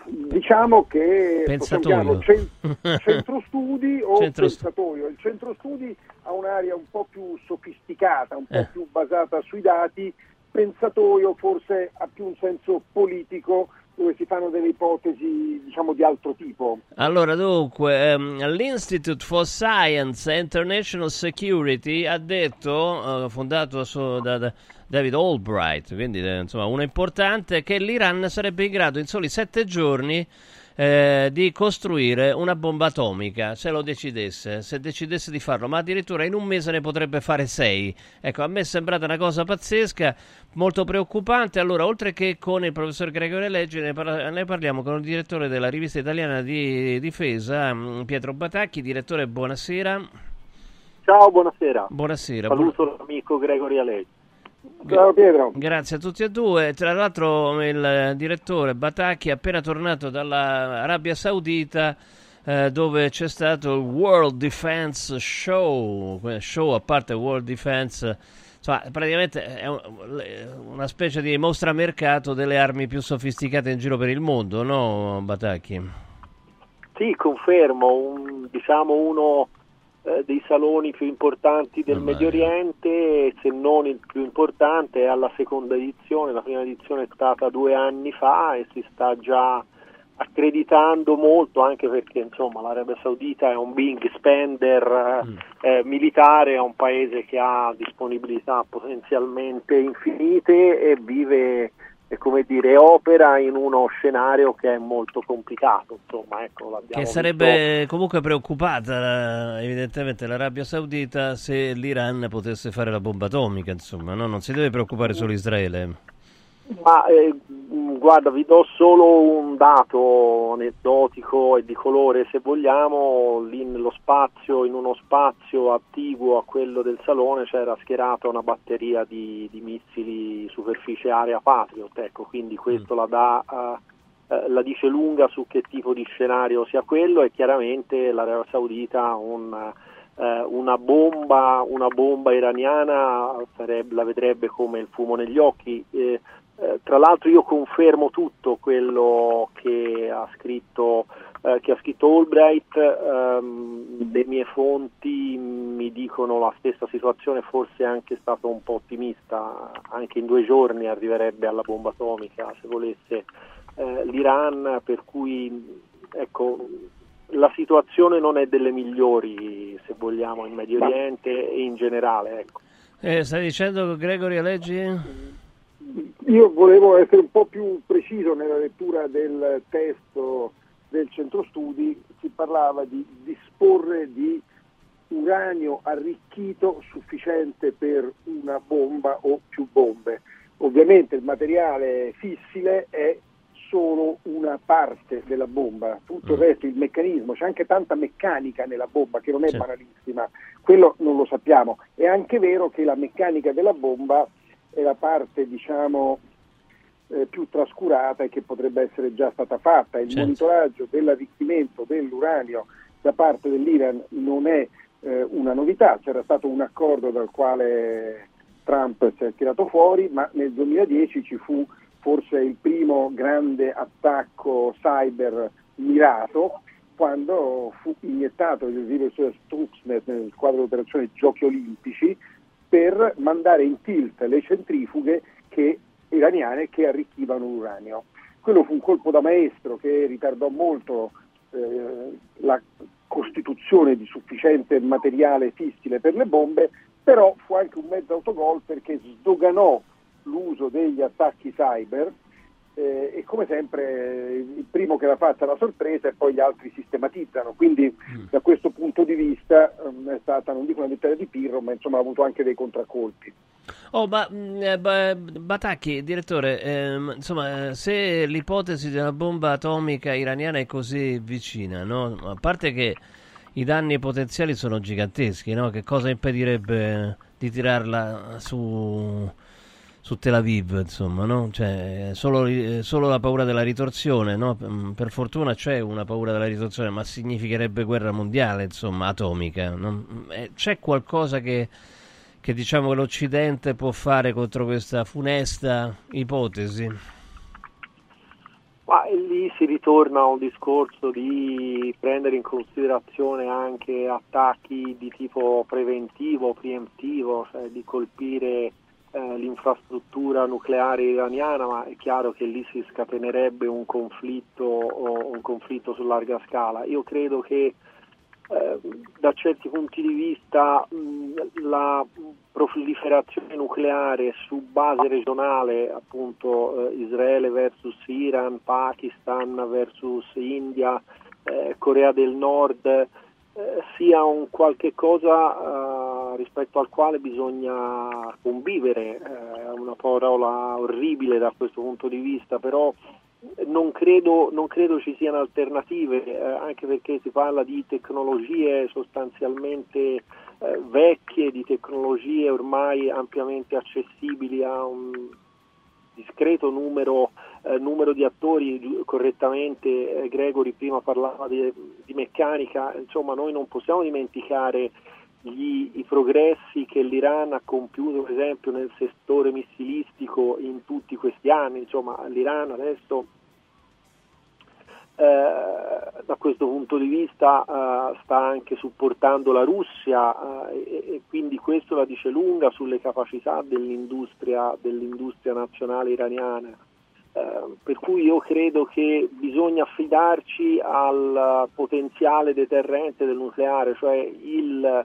Diciamo che
Pensatoio. (laughs)
centro studi o
Centro
pensatoio. Il centro studi ha un'area un po' più sofisticata, un po'
Eh.
più basata sui dati, pensatoio forse ha più un senso politico dove si fanno delle ipotesi diciamo di altro tipo.
Allora, dunque, ehm, l'Institute for Science and International Security ha detto, eh, fondato su- da, da David Albright, quindi eh, insomma uno importante, che l'Iran sarebbe in grado in soli sette giorni eh, di costruire una bomba atomica, se lo decidesse, se decidesse di farlo, ma addirittura in un mese ne potrebbe fare sei. Ecco, a me è sembrata una cosa pazzesca, molto preoccupante. Allora, oltre che con il professor Gregorio Leggi, ne, parla- ne parliamo con il direttore della rivista italiana di difesa, mm, Pietro Batacchi. Direttore, buonasera.
Ciao, buonasera.
Buonasera. buon-
Saluto l'amico Gregory Aleggi.
Ciao Pietro.
Grazie a tutti e due. Tra l'altro il direttore Batacchi è appena tornato dall'Arabia Saudita eh, dove c'è stato il World Defense Show, show a parte World Defense, insomma praticamente è una specie di mostra mercato delle armi più sofisticate in giro per il mondo, no Batacchi?
Sì, confermo, un- diciamo uno dei saloni più importanti del
Ormai.
Medio Oriente, se non il più importante, è alla seconda edizione, la prima edizione è stata due anni fa e si sta già accreditando molto anche perché insomma l'Arabia Saudita è un big spender eh, eh, militare, è un paese che ha disponibilità potenzialmente infinite e vive e come dire opera in uno scenario che è molto complicato insomma ecco l'abbiamo
Che
visto.
sarebbe comunque preoccupata evidentemente l'Arabia Saudita se l'Iran potesse fare la bomba atomica, insomma, no? non si deve preoccupare solo Israele.
Ma eh, guarda, vi do solo un dato aneddotico e di colore, se vogliamo, lì nello spazio, in uno spazio attiguo a quello del salone c'era schierata una batteria di, di missili superficie area Patriot, ecco, quindi questo la dà eh, eh, la dice lunga su che tipo di scenario sia quello e chiaramente l'Arabia Saudita un eh, una bomba, una bomba iraniana sarebbe- la vedrebbe come il fumo negli occhi. Eh, eh, tra l'altro io confermo tutto quello che ha scritto, eh, che ha scritto Albright, ehm, le mie fonti mi dicono la stessa situazione, forse è anche stato un po' ottimista, anche in due giorni arriverebbe alla bomba atomica se volesse eh, l'Iran, per cui ecco, la situazione non è delle migliori, se vogliamo, in Medio Oriente e in generale. Ecco.
Eh, stai dicendo Gregory Aleggi?
Io volevo essere un po' più preciso nella lettura del testo del centro studi, si parlava di disporre di uranio arricchito sufficiente per una bomba o più bombe. Ovviamente il materiale fissile è solo una parte della bomba, tutto il resto, il meccanismo, c'è anche tanta meccanica nella bomba che non è
Sì.
banalissima, quello non lo sappiamo. È anche vero che la meccanica della bomba è la parte, diciamo, eh, più trascurata e che potrebbe essere già stata fatta. Il
Certo.
monitoraggio dell'arricchimento dell'uranio da parte dell'Iran non è eh, una novità, c'era stato un accordo dal quale Trump si è tirato fuori, ma nel 2010 ci fu forse il primo grande attacco cyber mirato quando fu iniettato il virus Stuxnet nel quadro di operazione Giochi Olimpici per mandare in tilt le centrifughe che- iraniane che arricchivano l'uranio. Quello fu un colpo da maestro che ritardò molto eh, la costituzione di sufficiente materiale fissile per le bombe, però fu anche un mezzo autogol perché sdoganò l'uso degli attacchi cyber eh, e come sempre eh, il primo che l'ha fatta la sorpresa e poi gli altri sistematizzano, quindi da questo punto di vista ehm, è stata non dico una vittoria di Pirro, ma insomma ha avuto anche dei contraccolpi.
Oh, ma mh, eh, ba- Batacchi, direttore, ehm, insomma, eh, se l'ipotesi della bomba atomica iraniana è così vicina, no? A parte che i danni potenziali sono giganteschi, no? Che cosa impedirebbe di tirarla su, su Tel Aviv, insomma, no? Cioè, solo, eh, solo la paura della ritorsione, no? Mm, Per fortuna c'è una paura della ritorsione, ma significherebbe guerra mondiale, insomma, atomica. no? Eh, C'è qualcosa che che diciamo che l'Occidente può fare contro questa funesta ipotesi?
Ma lì si ritorna a un discorso di prendere in considerazione anche attacchi di tipo preventivo, preemptivo, cioè di colpire eh, l'infrastruttura nucleare iraniana, ma è chiaro che lì si scatenerebbe un conflitto, un conflitto su larga scala. Io credo che eh, da certi punti di vista la proliferazione nucleare su base regionale, appunto eh, Israele versus Iran, Pakistan versus India, Corea del Nord, sia un qualche cosa rispetto al quale bisogna convivere, è una parola orribile da questo punto di vista, però non credo, non credo ci siano alternative, eh, anche perché si parla di tecnologie sostanzialmente eh, vecchie, di tecnologie ormai ampiamente accessibili a un discreto numero, eh, numero di attori, correttamente eh, Gregory prima parlava di, di meccanica, insomma noi non possiamo dimenticare gli- i progressi che l'Iran ha compiuto per esempio nel settore missilistico in tutti questi anni, insomma l'Iran adesso eh, da questo punto di vista eh, sta anche supportando la Russia eh, e, e quindi questo la dice lunga sulle capacità dell'industria, dell'industria nazionale iraniana. Eh, per cui io credo che bisogna affidarci al potenziale deterrente del nucleare, cioè il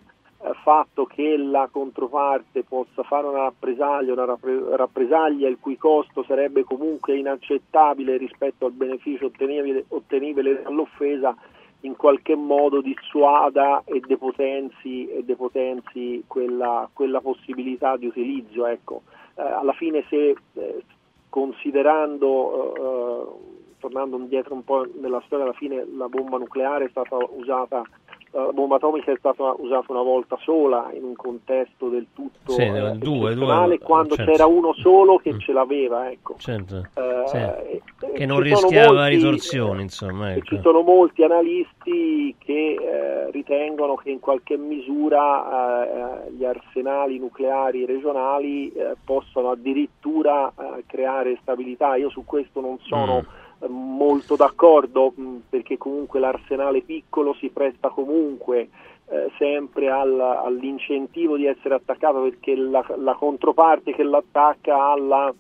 fatto che la controparte possa fare una rappresaglia, una rappre- rappresaglia il cui costo sarebbe comunque inaccettabile rispetto al beneficio ottenibile, ottenibile dall'offesa, in qualche modo dissuada e depotenzi, e depotenzi quella, quella possibilità di utilizzo. Ecco. Eh, alla fine se eh, considerando, eh, eh, tornando indietro un po' nella storia, alla fine la bomba nucleare è stata usata la bomba atomica è stata usata una volta sola in un contesto del tutto
Sì,
eh,
due, due,
quando
certo.
c'era uno solo che ce l'aveva. Ecco.
Certo.
Eh,
Sì.
e- e
Che non rischiava
molti-
ritorsioni, insomma.
e
Ecco.
ci sono molti analisti che eh, ritengono che in qualche misura eh, gli arsenali nucleari regionali eh, possano addirittura eh, creare stabilità. Io su questo non sono eh, molto d'accordo mh, perché comunque l'arsenale piccolo si presta comunque eh, sempre al- all'incentivo di essere attaccato perché la, la controparte che l'attacca ha la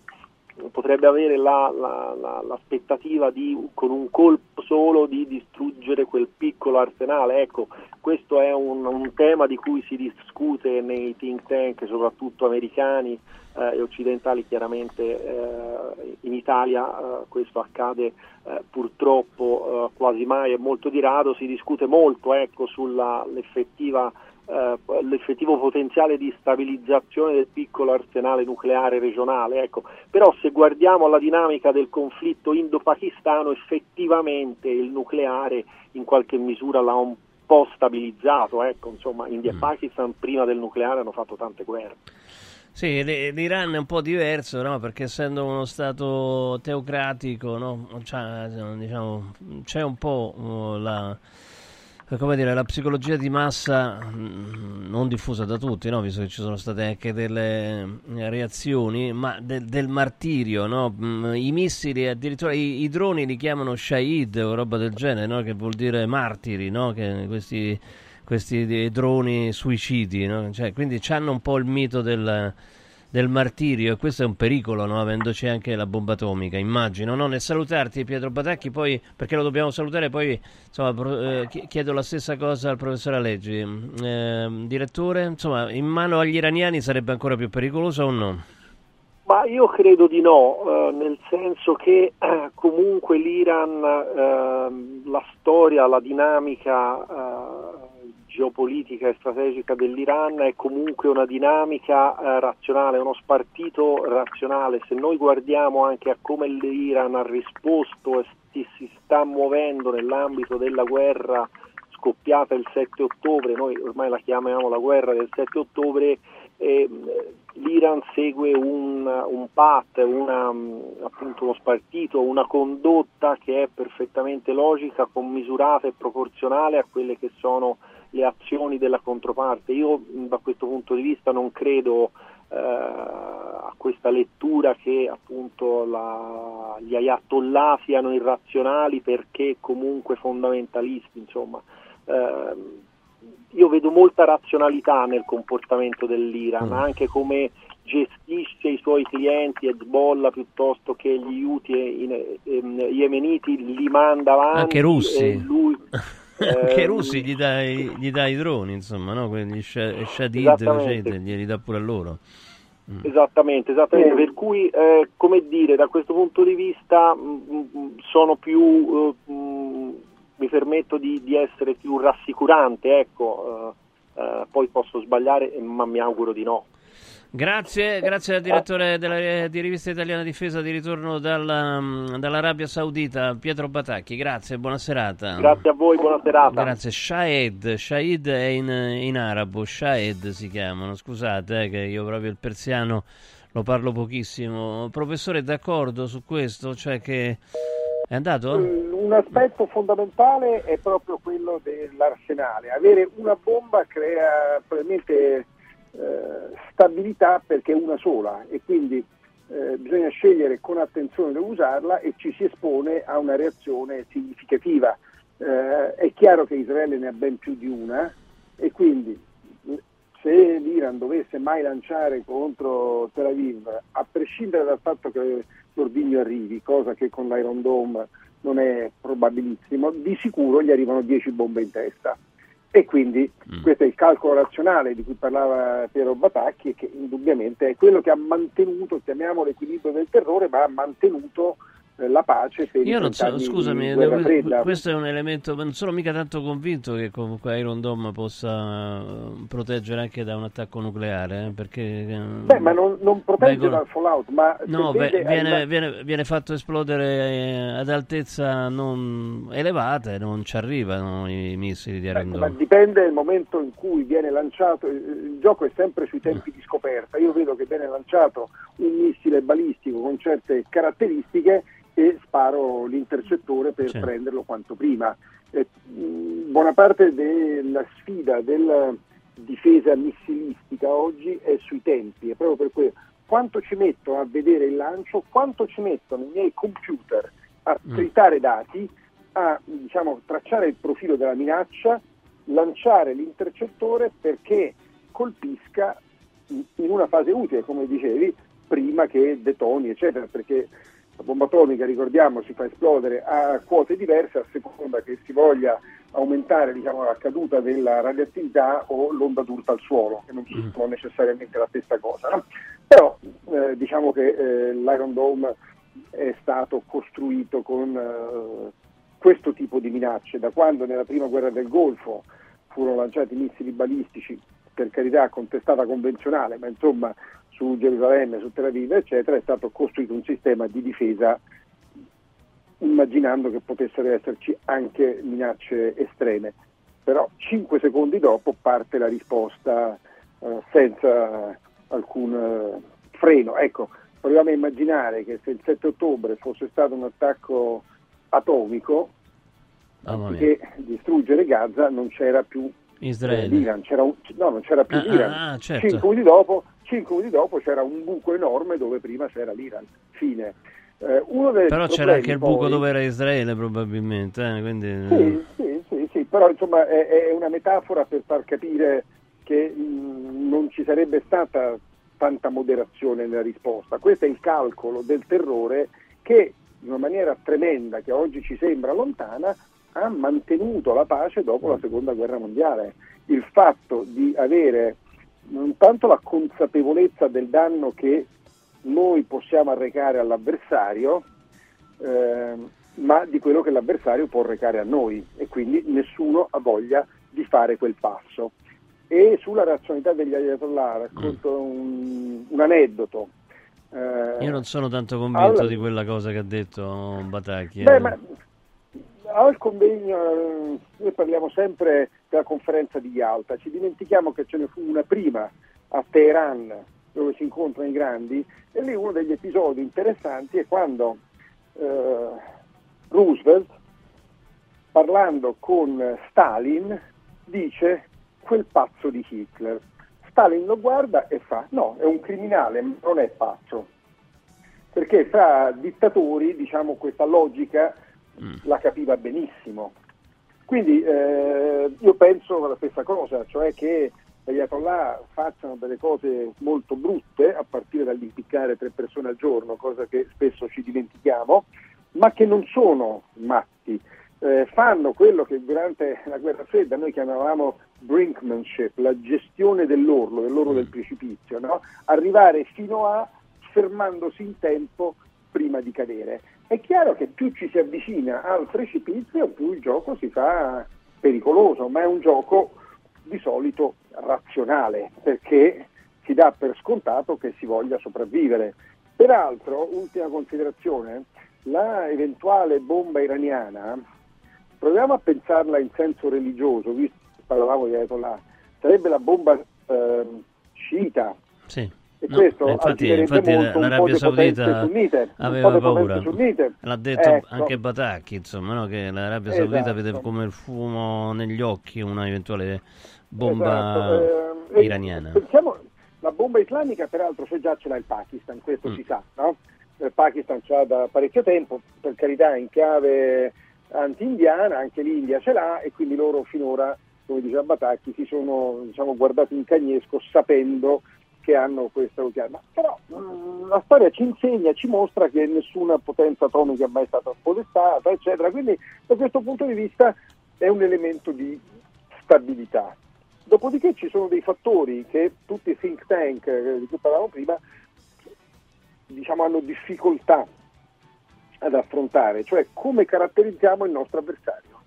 potrebbe avere la- la- la- l'aspettativa di con un colpo solo di distruggere quel piccolo arsenale. Ecco, questo è un, un tema di cui si discute nei think tank, soprattutto americani eh, e occidentali, chiaramente eh, in Italia eh, questo accade eh, purtroppo eh, quasi mai e molto di rado, si discute molto ecco, sull'effettiva l'effettivo potenziale di stabilizzazione del piccolo arsenale nucleare regionale. Ecco. Però se guardiamo alla dinamica del conflitto indo-pakistano, effettivamente il nucleare in qualche misura l'ha un po' stabilizzato. Ecco. Insomma, India e Pakistan prima del nucleare hanno fatto tante guerre.
Sì, l'Iran è un po' diverso, no? Perché essendo uno stato teocratico, no? C'ha, diciamo, c'è un po' uh, la, come dire, la psicologia di massa mm, non diffusa da tutti, no? Visto che ci sono state anche delle eh, reazioni, ma del, del martirio, no? Mm, I missili, addirittura i, i droni li chiamano Shahid o roba del genere, no? Che vuol dire martiri, questi questi di- droni suicidi? Cioè, quindi hanno un po' il mito del, del martirio e questo è un pericolo, no? avendoci anche la bomba atomica, immagino. No? Nel salutarti Pietro Batacchi, poi, perché lo dobbiamo salutare, poi insomma, eh, chi- chiedo la stessa cosa al professor Alleggi. Eh, direttore, insomma, in mano agli iraniani sarebbe ancora più pericoloso o no?
Ma io credo di no, eh, nel senso che eh, comunque l'Iran, ehm, la storia, la dinamica eh, geopolitica e strategica dell'Iran è comunque una dinamica eh, razionale, uno spartito razionale. Se noi guardiamo anche a come l'Iran ha risposto e si, si sta muovendo nell'ambito della guerra scoppiata il 7 ottobre, noi ormai la chiamiamo la guerra del 7 ottobre, ehm, l'Iran segue un, un path, una, mh, appunto uno spartito, una condotta che è perfettamente logica, commisurata e proporzionale a quelle che sono le azioni della controparte. Io da questo punto di vista non credo eh, a questa lettura che appunto la- gli ayatollah siano irrazionali perché comunque fondamentalisti, insomma. Ehm, io vedo molta razionalità nel comportamento dell'Iran,
Mm.
anche come gestisce i suoi clienti Hezbollah piuttosto che gli Houthi ehm, yemeniti, li manda avanti.
Anche russi.
e lui, (laughs)
Anche i
ehm,
russi gli dai, gli dai i droni, insomma, no? Quelli sha- Shadid, così, glieli dà pure a loro.
Esattamente, esattamente. per cui eh, come dire, da questo punto di vista mh, mh, sono più, eh, mh, mi permetto di, di essere più rassicurante, ecco, eh, eh, poi posso sbagliare, ma mi auguro di no.
Grazie, grazie al direttore della, di Rivista Italiana Difesa di ritorno dalla, dall'Arabia Saudita, Pietro Batacchi. Grazie, buona serata.
Grazie a voi, buona serata.
Grazie. Shahed, Shahed è in, in arabo, Shahed si chiamano. Scusate eh, che io proprio il persiano lo parlo pochissimo. Professore, d'accordo su questo? Cioè che è andato?
Mm, Un aspetto fondamentale è proprio quello dell'arsenale. Avere una bomba crea probabilmente eh, stabilità perché è una sola e quindi eh, bisogna scegliere con attenzione dove usarla e ci si espone a una reazione significativa. Eh, è chiaro che Israele ne ha ben più di una e quindi se l'Iran dovesse mai lanciare contro Tel Aviv, a prescindere dal fatto che l'ordigno arrivi, cosa che con l'Iron Dome non è probabilissimo, di sicuro gli arrivano 10 bombe in testa. E quindi questo è il calcolo razionale di cui parlava Piero Batacchi che indubbiamente è quello che ha mantenuto, chiamiamolo l'equilibrio del terrore, ma ha mantenuto la pace
Io non
30
so, scusami, questo è un elemento, non sono mica tanto convinto che comunque Iron Dome possa eh, proteggere anche da un attacco nucleare, eh, perché... eh,
Beh, ma non, non protegge
vengono-
dal fallout, ma
No, beh, viene,
arriva-
viene- viene fatto esplodere eh, ad altezza non elevata e non ci arrivano i missili di Iron
ma
Dome.
dipende dal momento in cui viene lanciato, il il gioco è sempre sui tempi di scoperta, io vedo che viene lanciato un missile balistico con certe caratteristiche e sparo l'intercettore per
Sì.
prenderlo quanto prima. Eh, buona parte della sfida della difesa missilistica oggi è sui tempi, è proprio per quello. Quanto ci metto a vedere il lancio, quanto ci mettono i miei computer a
Mm.
tritare dati, a diciamo, tracciare il profilo della minaccia, lanciare l'intercettore perché colpisca in una fase utile, come dicevi, prima che detoni, eccetera, perché la bomba atomica, ricordiamo, si fa esplodere a quote diverse a seconda che si voglia aumentare diciamo, la caduta della radioattività o l'onda d'urto al suolo, che non sono necessariamente la stessa cosa. no? Però eh, diciamo che eh, l'Iron Dome è stato costruito con eh, questo tipo di minacce, da quando nella prima guerra del Golfo furono lanciati missili balistici, per carità con testata convenzionale, ma insomma su Gerusalemme, su Tel Aviv, eccetera, è stato costruito un sistema di difesa immaginando che potessero esserci anche minacce estreme. Però cinque secondi dopo parte la risposta eh, senza alcun eh, freno. Ecco, proviamo a immaginare che se il 7 ottobre fosse stato un attacco atomico, che distruggere Gaza non c'era più
Israele.
eh, l'Iran, c'era un- no, non c'era più
Ah,
l'Iran.
ah, ah, certo.
cinque, minuti dopo, cinque minuti dopo c'era un buco enorme dove prima c'era l'Iran. Fine. Eh, uno dei
Però c'era anche il buco
poi-
dove era Israele probabilmente, eh, quindi...
Sì, sì, sì, sì, però insomma è, è una metafora per far capire che mh, non ci sarebbe stata tanta moderazione nella risposta. Questo è il calcolo del terrore che in una maniera tremenda, che oggi ci sembra lontana, ha mantenuto la pace dopo la seconda guerra mondiale. Il fatto di avere non tanto la consapevolezza del danno che noi possiamo arrecare all'avversario, eh, ma di quello che l'avversario può recare a noi e quindi nessuno ha voglia di fare quel passo. E sulla razionalità degli ayatollah racconto un, un aneddoto. Eh,
Io non sono tanto convinto
allora-
di quella cosa che ha detto Batacchi.
Beh,
eh.
ma al convegno eh, noi parliamo sempre della conferenza di Yalta, ci dimentichiamo che ce ne fu una prima a Teheran dove si incontrano i grandi e lì uno degli episodi interessanti è quando eh, Roosevelt parlando con Stalin dice quel pazzo di Hitler. Stalin lo guarda e fa no, è un criminale, non è pazzo. Perché fra dittatori, diciamo, questa logica la capiva benissimo. Quindi eh, io penso la stessa cosa, cioè che gli Ayatollah facciano delle cose molto brutte, a partire dall'impiccare tre persone al giorno, cosa che spesso ci dimentichiamo, ma che non sono matti. Eh, fanno quello che durante la guerra fredda noi chiamavamo brinkmanship, la gestione dell'orlo, dell'orlo del precipizio, no? arrivare fino a fermandosi in tempo prima di cadere. È chiaro che più ci si avvicina al precipizio, più il gioco si fa pericoloso, ma è un gioco di solito razionale, perché si dà per scontato che si voglia sopravvivere. Peraltro, ultima considerazione, la eventuale bomba iraniana, proviamo a pensarla in senso religioso, visto che parlavamo di Ayatollah, sarebbe la bomba ehm, sciita,
Sì.
E
No,
questo
eh, infatti, infatti l'Arabia Saudita
sunnite,
aveva paura. L'ha detto
Ecco.
anche Batacchi, insomma, no? che l'Arabia Saudita
Esatto.
vede come il fumo negli occhi una eventuale bomba
Esatto, eh,
iraniana.
Pensiamo, la bomba islamica peraltro se già ce l'ha il Pakistan, questo
Mm.
si sa, no? Il Pakistan ce l'ha da parecchio tempo, per carità in chiave anti-indiana, anche l'India ce l'ha e quindi loro finora, come diceva Batacchi, si sono diciamo, guardati in cagnesco sapendo che hanno questa chiama. Però mm, la storia ci insegna, ci mostra che nessuna potenza atomica è mai stata spodestata, eccetera. Quindi da questo punto di vista è un elemento di stabilità. Dopodiché ci sono dei fattori che tutti i think tank eh, di cui parlavamo prima diciamo, hanno difficoltà ad affrontare, cioè come caratterizziamo il nostro avversario.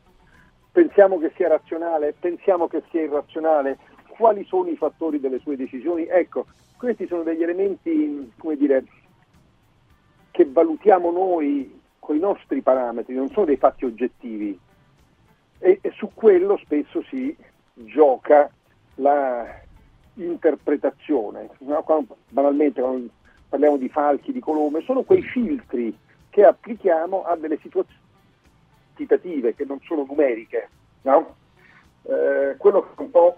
Pensiamo che sia razionale, pensiamo che sia irrazionale, quali sono i fattori delle sue decisioni? Ecco, questi sono degli elementi, come dire, che valutiamo noi con i nostri parametri, non sono dei fatti oggettivi. E, e su quello spesso si gioca la interpretazione. no? Quando- banalmente quando parliamo di falchi, di colombe, sono quei filtri che applichiamo a delle situazioni quantitative, che non sono numeriche. no? Eh, quello che un po'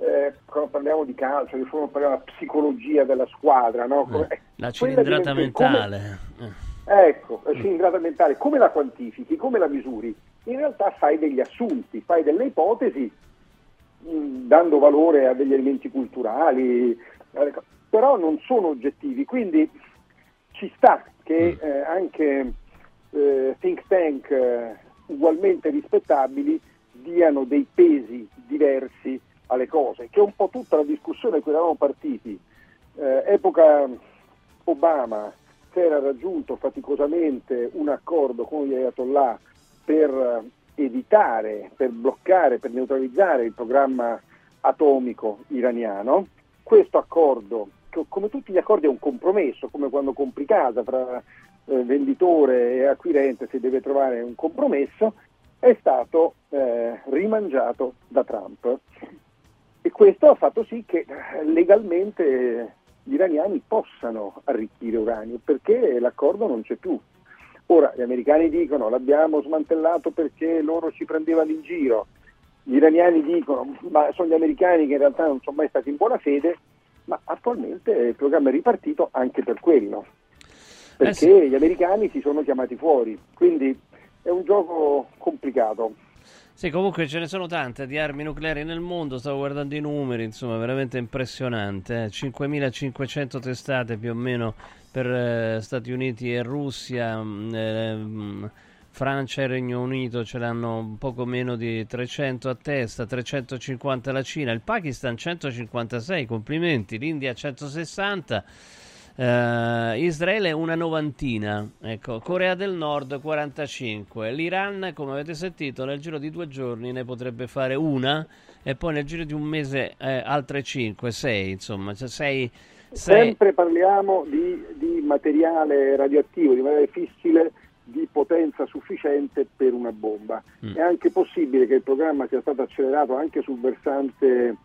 eh, quando parliamo di calcio, di fondo parliamo della psicologia della squadra, no? Come-
Eh, La cilindrata
come-
mentale. Eh.
Ecco, la cilindrata mentale, come la quantifichi, come la misuri? In realtà fai degli assunti, fai delle ipotesi, mh, dando valore a degli elementi culturali, però non sono oggettivi, quindi ci sta che eh, anche eh, think tank eh, ugualmente rispettabili diano dei pesi diversi alle cose, che è un po' tutta la discussione a cui eravamo partiti. Eh, epoca Obama si era raggiunto faticosamente un accordo con gli Ayatollah per eh, evitare, per bloccare, per neutralizzare il programma atomico iraniano. Questo accordo, come tutti gli accordi è un compromesso, come quando compri casa tra eh, venditore e acquirente si deve trovare un compromesso, è stato eh, rimangiato da Trump. E questo ha fatto sì che eh, legalmente gli iraniani possano arricchire uranio perché l'accordo non c'è più. Ora gli americani dicono l'abbiamo smantellato perché loro ci prendevano in giro, gli iraniani dicono ma sono gli americani che in realtà non sono mai stati in buona fede, ma attualmente il programma è ripartito anche per quello, perché
Eh sì.
gli americani si sono chiamati fuori, quindi è un gioco complicato.
Sì, comunque ce ne sono tante di armi nucleari nel mondo, stavo guardando i numeri, insomma, veramente impressionante. eh. 5.500 testate più o meno per eh, Stati Uniti e Russia, ehm, Francia e Regno Unito ce l'hanno poco meno di 300 a testa, 350 la Cina, il Pakistan 156, complimenti, l'India 160. Eh, Israele una novantina, ecco, Corea del Nord 45, l'Iran come avete sentito nel giro di due giorni ne potrebbe fare una e poi nel giro di un mese eh, altre 5, 6 insomma, cioè 6,
Sempre parliamo di, di materiale radioattivo, di materiale fissile di potenza sufficiente per una bomba.
Mm.
È anche possibile che il programma sia stato accelerato anche sul versante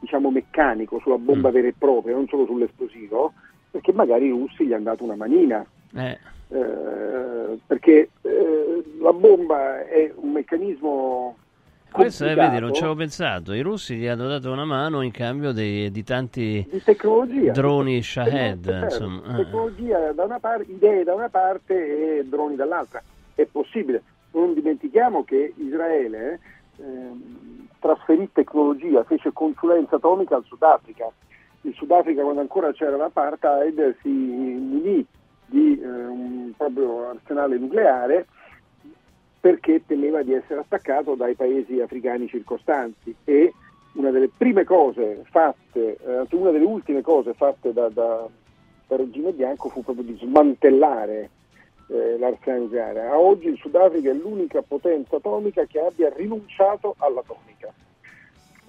diciamo meccanico, sulla
Mm.
bomba vera e propria, non solo sull'esplosivo, perché magari i russi gli hanno dato una manina.
Eh,
Eh, perché eh, la bomba è un meccanismo
questo eh,
complicato
vedi, non ci avevo pensato, i russi gli hanno dato una mano in cambio dei- di tanti
di
droni Shahed,
Certo,
insomma. eh.
tecnologia da una parte, idee da una parte e droni dall'altra. È possibile. Non dimentichiamo che Israele ehm, trasferì tecnologia, fece consulenza atomica al Sudafrica. Il Sudafrica, quando ancora c'era l'apartheid, si munì di eh, un proprio arsenale nucleare perché temeva di essere attaccato dai paesi africani circostanti e una delle prime cose fatte, eh, una delle ultime cose fatte da, da- dal regime bianco fu proprio di smantellare eh, l'arsenale nucleare. A oggi il Sudafrica è l'unica potenza atomica che abbia rinunciato all'atomica.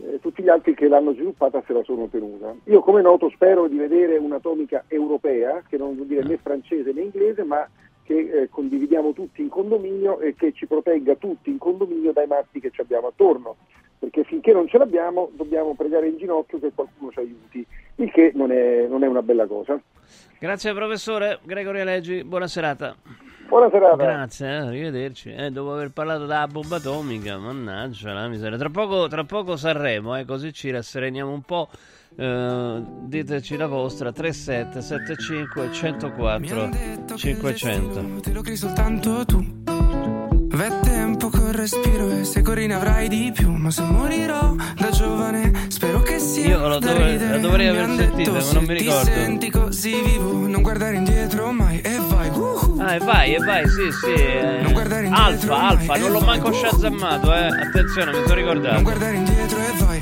Eh, tutti gli altri che l'hanno sviluppata se la sono tenuta. Io come noto spero di vedere un'atomica europea, che non vuol dire né francese né inglese, ma che eh, condividiamo tutti in condominio e che ci protegga tutti in condominio dai matti che ci abbiamo attorno. Perché finché non ce l'abbiamo dobbiamo pregare in ginocchio che qualcuno ci aiuti, il che non è, non è una bella cosa.
Grazie professore Gregorio Leggi, buona serata.
Buona serata.
Grazie, eh, arrivederci. Eh, dopo aver parlato della bomba atomica, mannaggia la miseria. Tra poco, tra poco Sanremo, eh, così ci rassereniamo un po'. Eh, diteci la vostra 3775 104 500.
Te lo crei soltanto tu. Col respiro e se corri ne avrai di più. Ma se morirò da giovane, spero che sia.
Io dovrei-
ridere.
la dovrei aver sentita, ma non
se
mi
ti
ricordo.
senti così vivo, non guardare indietro mai e vai. uhu.
Ah, e vai, e vai, sì, sì. eh. Alfa, Alfa, non l'ho manco shazammato, eh. Attenzione, mi sono ricordato.
Non guardare indietro e vai,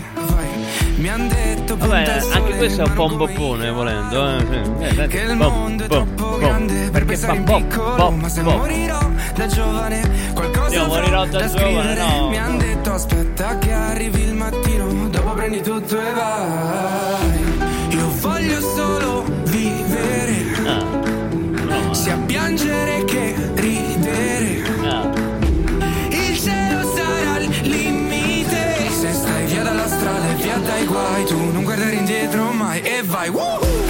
Vabbè, anche questo è un po' un boppone, volendo. Eh. Eh,
Che il
bom,
mondo è
bom,
troppo
bom.
grande per
Perché
pensare
fa
piccolo Ma se morirò da giovane Qualcosa
Io morirò da giovane, no.
Mi han detto aspetta che arrivi il mattino Dopo prendi tutto e vai Io voglio solo vivere
Ah,
Sia piangere che ridere indietro mai e vai Woohoo!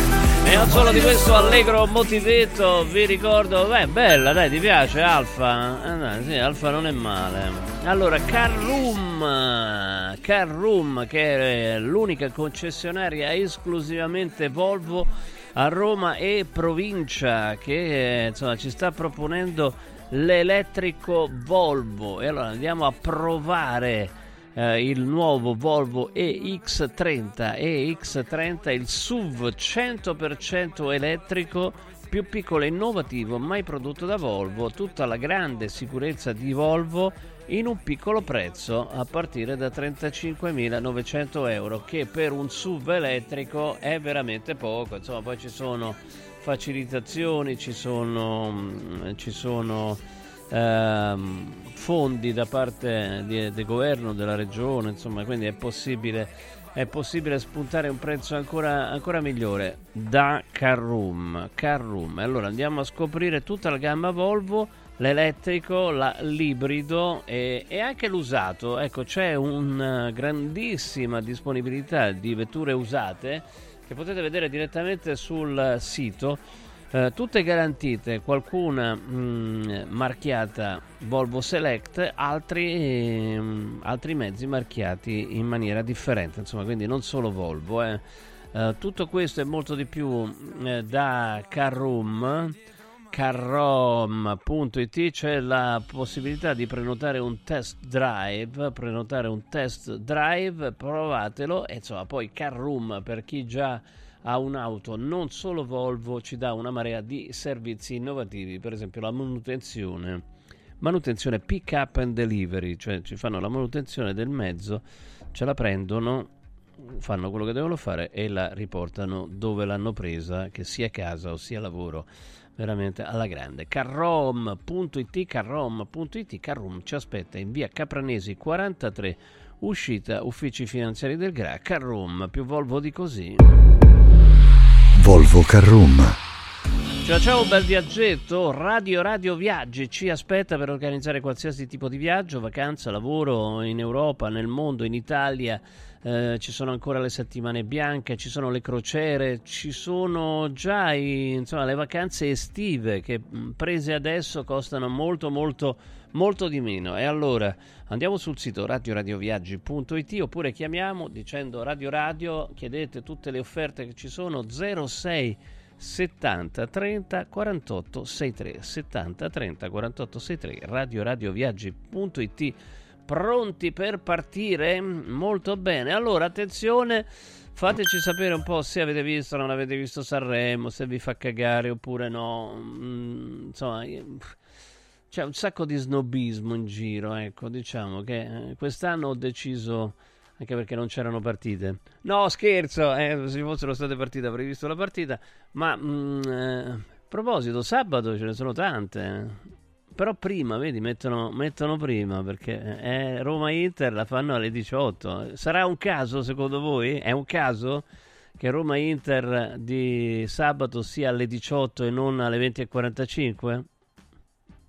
E non solo di questo allegro motivetto, vi ricordo, beh, bella, dai, ti piace Alfa? Eh, dai, sì, Alfa non è male. Allora, Carroom, Carroom, che è l'unica concessionaria esclusivamente Volvo a Roma e provincia, che insomma ci sta proponendo l'elettrico Volvo. E allora andiamo a provare eh, il nuovo Volvo EX30 EX30 il SUV 100% elettrico più piccolo e innovativo mai prodotto da Volvo tutta la grande sicurezza di Volvo in un piccolo prezzo a partire da 35.900 euro che per un SUV elettrico è veramente poco. Insomma poi ci sono facilitazioni ci sono, mm, ci sono ehm, fondi da parte del governo, della regione, insomma, quindi è possibile, è possibile spuntare un prezzo ancora, ancora migliore da Carroom. Carroom. Allora andiamo a scoprire tutta la gamma Volvo, l'elettrico, la- l'ibrido e, e anche l'usato. Ecco, c'è una grandissima disponibilità di vetture usate che potete vedere direttamente sul sito. Eh, tutte garantite, qualcuna mh, marchiata Volvo Select, altri, ehm, altri mezzi marchiati in maniera differente, insomma, quindi non solo Volvo. eh. Eh, tutto questo e molto di più eh, da Carroom carrom.it c'è la possibilità di prenotare un test drive, prenotare un test drive, provatelo e insomma poi Carroom per chi già ha un'auto non solo Volvo ci dà una marea di servizi innovativi, per esempio la manutenzione, manutenzione pick up and delivery, cioè ci fanno la manutenzione del mezzo, ce la prendono fanno quello che devono fare e la riportano dove l'hanno presa, che sia casa o sia lavoro, veramente alla grande. Carrom.it, carrom.it, Carrom ci aspetta in via Capranesi 43, uscita uffici finanziari del GRA, Carrom, più Volvo di così.
Volvo Carrom.
Ciao ciao bel viaggetto, Radio Radio Viaggi ci aspetta per organizzare qualsiasi tipo di viaggio, vacanza, lavoro in Europa, nel mondo, in Italia eh, ci sono ancora le settimane bianche, ci sono le crociere, ci sono già i, insomma, le vacanze estive che prese adesso costano molto molto molto di meno. E allora andiamo sul sito radioradioviaggi.it oppure chiamiamo dicendo Radio Radio, chiedete tutte le offerte che ci sono 06 70 30 48 63 70 30 48 63 radioradioviaggi.it pronti per partire? Molto bene. Allora, attenzione, fateci sapere un po' se avete visto o non avete visto Sanremo, se vi fa cagare oppure no. Mm, insomma, c'è un sacco di snobismo in giro, ecco, diciamo che eh, quest'anno ho deciso anche perché non c'erano partite. No, scherzo, eh, se fossero state partite avrei visto la partita, ma mm, eh, a proposito, sabato ce ne sono tante. Però prima, vedi, mettono, mettono prima perché è Roma-Inter la fanno alle 18. Sarà un caso secondo voi? È un caso che Roma-Inter di sabato sia alle 18 e non alle 20.45?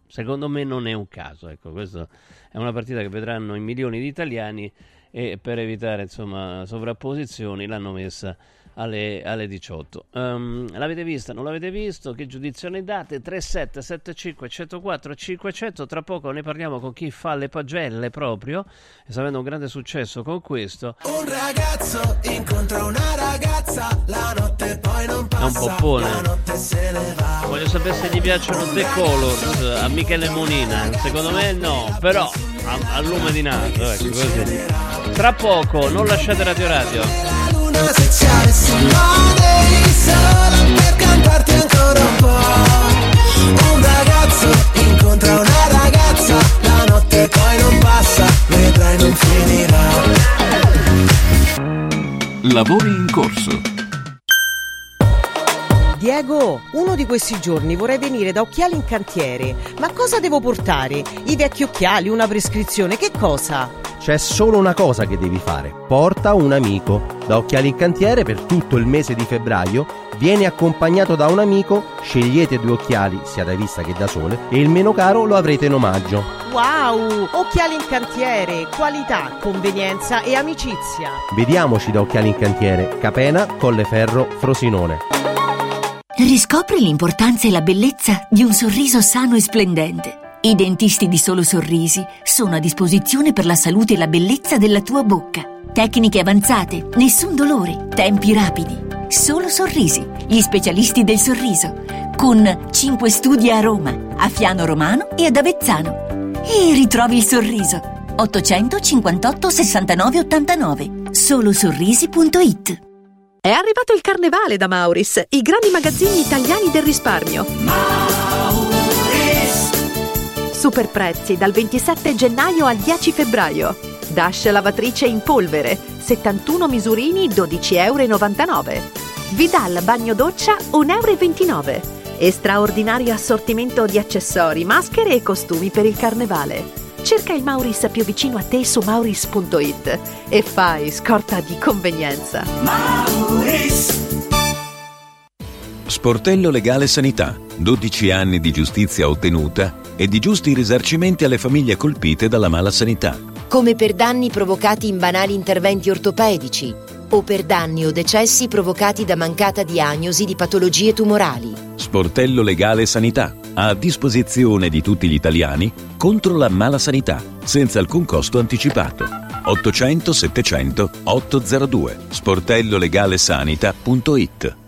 Secondo me non è un caso, ecco, questa è una partita che vedranno in milioni di italiani e per evitare insomma sovrapposizioni l'hanno messa alle, alle 18. Um, ehm, l'avete vista? Non l'avete visto? Che giudizio ne date? 3775 104 500. Tra poco ne parliamo con chi fa le pagelle proprio e sta avendo un grande successo con questo.
Un ragazzo incontra una ragazza, la notte poi non passa.
È un poppone. Voglio sapere se gli piacciono The Colors a Michele Monina. Secondo me no, però a, a lume di naso, ecco così. Tra poco, non lasciate Radio Radio
luna se ci avessimo dei solo per cantarti ancora un po' Un ragazzo incontra una ragazza La notte poi non passa, vedrai non finirà
Lavori in corso
Diego, uno di questi giorni vorrei venire da Occhiali in Cantiere. Ma cosa devo portare? I vecchi occhiali, una prescrizione, che cosa?
C'è solo una cosa che devi fare. Porta un amico. Da Occhiali in Cantiere per tutto il mese di febbraio vieni accompagnato da un amico, scegliete due occhiali, sia da vista che da sole, e il meno caro lo avrete in omaggio.
Wow! Occhiali in Cantiere, qualità, convenienza e amicizia.
Vediamoci da Occhiali in Cantiere, Capena, Colleferro, Frosinone.
Riscopri l'importanza e la bellezza di un sorriso sano e splendente. I dentisti di Solo Sorrisi sono a disposizione per la salute e la bellezza della tua bocca. Tecniche avanzate, nessun dolore, tempi rapidi. Solo Sorrisi, gli specialisti del sorriso, con 5 studi a Roma, a Fiano Romano e ad Avezzano. E ritrovi il sorriso. 858 69 89 solosorrisi.it
è arrivato il carnevale da Mauris, i grandi magazzini italiani del risparmio. Mauris! Super prezzi dal 27 gennaio al 10 febbraio. Dash lavatrice in polvere, 71 misurini 12,99 euro. Vidal bagno doccia 1,29 euro. E straordinario assortimento di accessori, maschere e costumi per il carnevale. Cerca il Mauris più vicino a te su mauris.it e fai scorta di convenienza. Mauris!
Sportello Legale Sanità. 12 anni di giustizia ottenuta e di giusti risarcimenti alle famiglie colpite dalla mala sanità.
Come per danni provocati in banali interventi ortopedici o per danni o decessi provocati da mancata diagnosi di patologie tumorali.
Sportello Legale Sanità a disposizione di tutti gli italiani contro la mala sanità, senza alcun costo anticipato. 800 700 802 sportellolegalesanita.it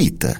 gratuita.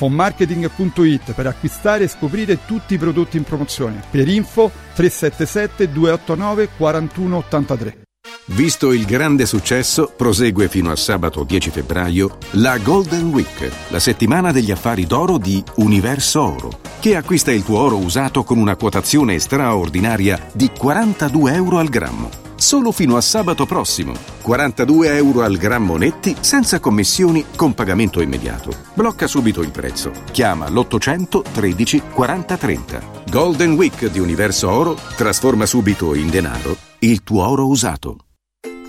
fonmarketing.it per acquistare e scoprire tutti i prodotti in promozione. Per info 377 289 4183.
Visto il grande successo, prosegue fino a sabato 10 febbraio la Golden Week, la settimana degli affari d'oro di Universo Oro, che acquista il tuo oro usato con una quotazione straordinaria di 42 euro al grammo. Solo fino a sabato prossimo. 42 euro al grammo netti, senza commissioni, con pagamento immediato. Blocca subito il prezzo. Chiama l'800 13 40 30. Golden Week di Universo Oro trasforma subito in denaro il tuo oro usato.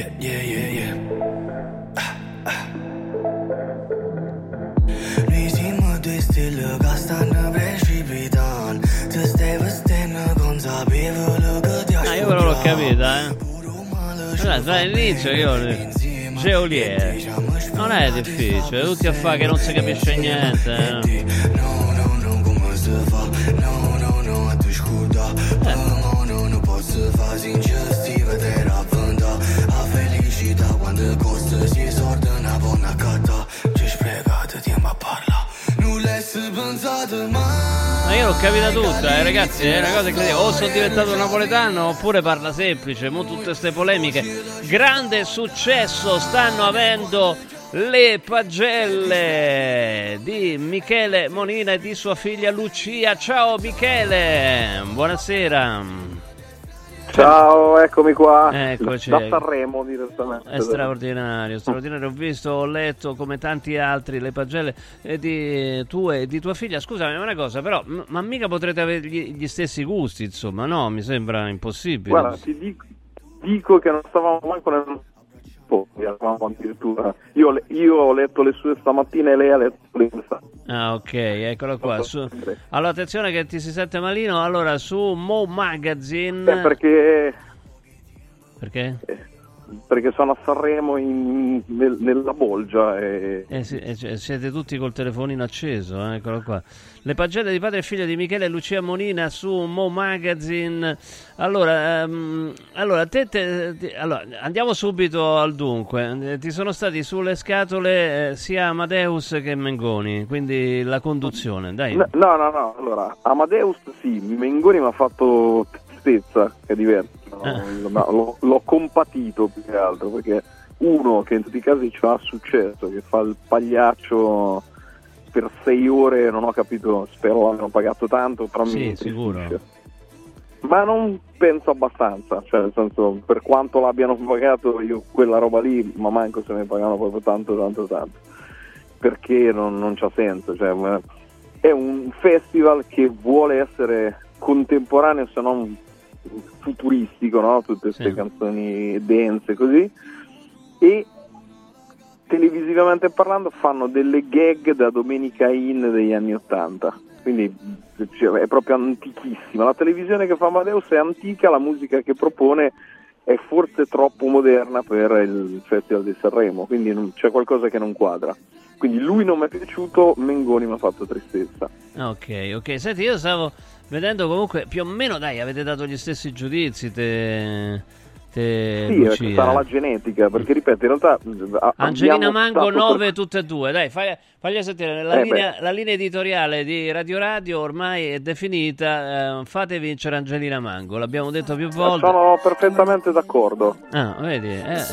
Yeah, yeah, yeah, yeah. Risim due stelle che stanno precipitando Ti stai vestendo consapevole che ti
Ah, io però l'ho capita, eh. Allora, dall'inizio io. Geolier. Non è difficile, tutti a fare che non si capisce niente. eh. Ma io l'ho capita tutta, eh, ragazzi, è una cosa incredibile. O sono diventato napoletano oppure parla semplice. Mo tutte queste polemiche. Grande successo stanno avendo le pagelle di Michele Monina e di sua figlia Lucia. Ciao Michele, buonasera.
Ciao, eccomi qua.
Eccoci.
Da Sanremo direttamente.
È straordinario, straordinario. Ho visto, ho letto come tanti altri le pagelle eh, di tue e di tua figlia. Scusami, una cosa, però, ma mica potrete avere gli, gli stessi gusti, insomma, no? Mi sembra impossibile.
Guarda, ti dico, dico che non stavamo manco nel eravamo addirittura. Io, io ho letto le sue stamattina e lei ha letto le questa.
Ah, ok, eccolo qua. Su- Allora, attenzione che ti si sente malino. Allora, su Mo Magazine.
Eh, perché,
Perché?
Perché sono a Sanremo in- nel- nella Bolgia e
Eh sì, eh, siete tutti col telefonino acceso, eh, eccolo qua. Le pagelle di padre e figlio di Michele e Lucia Monina su Mo Magazine. Allora, ehm, allora, te, te- ti- allora, andiamo subito al dunque. Eh, Ti sono stati sulle scatole eh, sia Amadeus che Mengoni, quindi la conduzione, dai.
No, no, no, allora, Amadeus sì, Mengoni mi ha fatto
tristezza, che è diverso. no?
Eh.
L'ho, l'ho compatito più che altro perché uno che in tutti i casi ci ha successo, che fa il pagliaccio per sei ore, non ho capito, spero l'abbiano pagato tanto, però mi
Sì,
intristisce.
sicuro.
Ma non penso abbastanza, cioè nel senso, per quanto l'abbiano pagato io quella roba lì, ma manco se ne pagano proprio tanto, tanto, tanto. Perché non, non c'ha senso, cioè, è un festival che vuole essere contemporaneo se non futuristico, no? tutte queste canzoni dense così, e televisivamente parlando fanno delle gag da Domenica In degli anni Ottanta, quindi cioè, è proprio antichissima. La televisione che fa Amadeus è antica, la musica che propone è forse troppo moderna per il Festival di Sanremo, quindi non- c'è qualcosa che non quadra. Quindi lui non mi è piaciuto, Mengoni mi ha fatto tristezza.
Ok, ok. Senti, io stavo vedendo comunque più o meno, dai, avete dato gli stessi giudizi, te, te
Sì,
Lucia.
eh, sarà la genetica, perché ripeto, in realtà a-
Angelina Mango
stato
9
per-
tutte e due, dai, fagli, fagli sentire. La,
Eh,
linea, la linea editoriale di Radio Radio ormai è definita, eh, fate vincere Angelina Mango, l'abbiamo detto più volte.
Sono perfettamente d'accordo,
Ah, vedi, eh,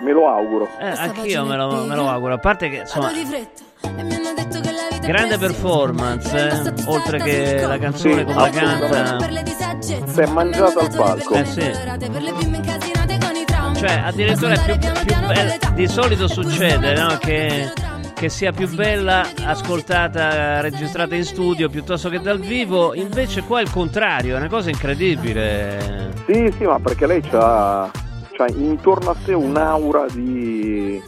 me lo auguro.
eh, anch'io me lo, me lo auguro, a parte che insomma... Grande performance, eh, oltre che la canzone
Sì,
come la canta.
Si è mangiata al palco.
Eh sì. Cioè, addirittura è più, più bella. Di solito succede no? che, che sia più bella ascoltata, registrata in studio piuttosto che dal vivo. Invece, qua è il contrario, è una cosa incredibile.
Sì, sì, ma perché lei c'ha, c'ha intorno a sé un'aura di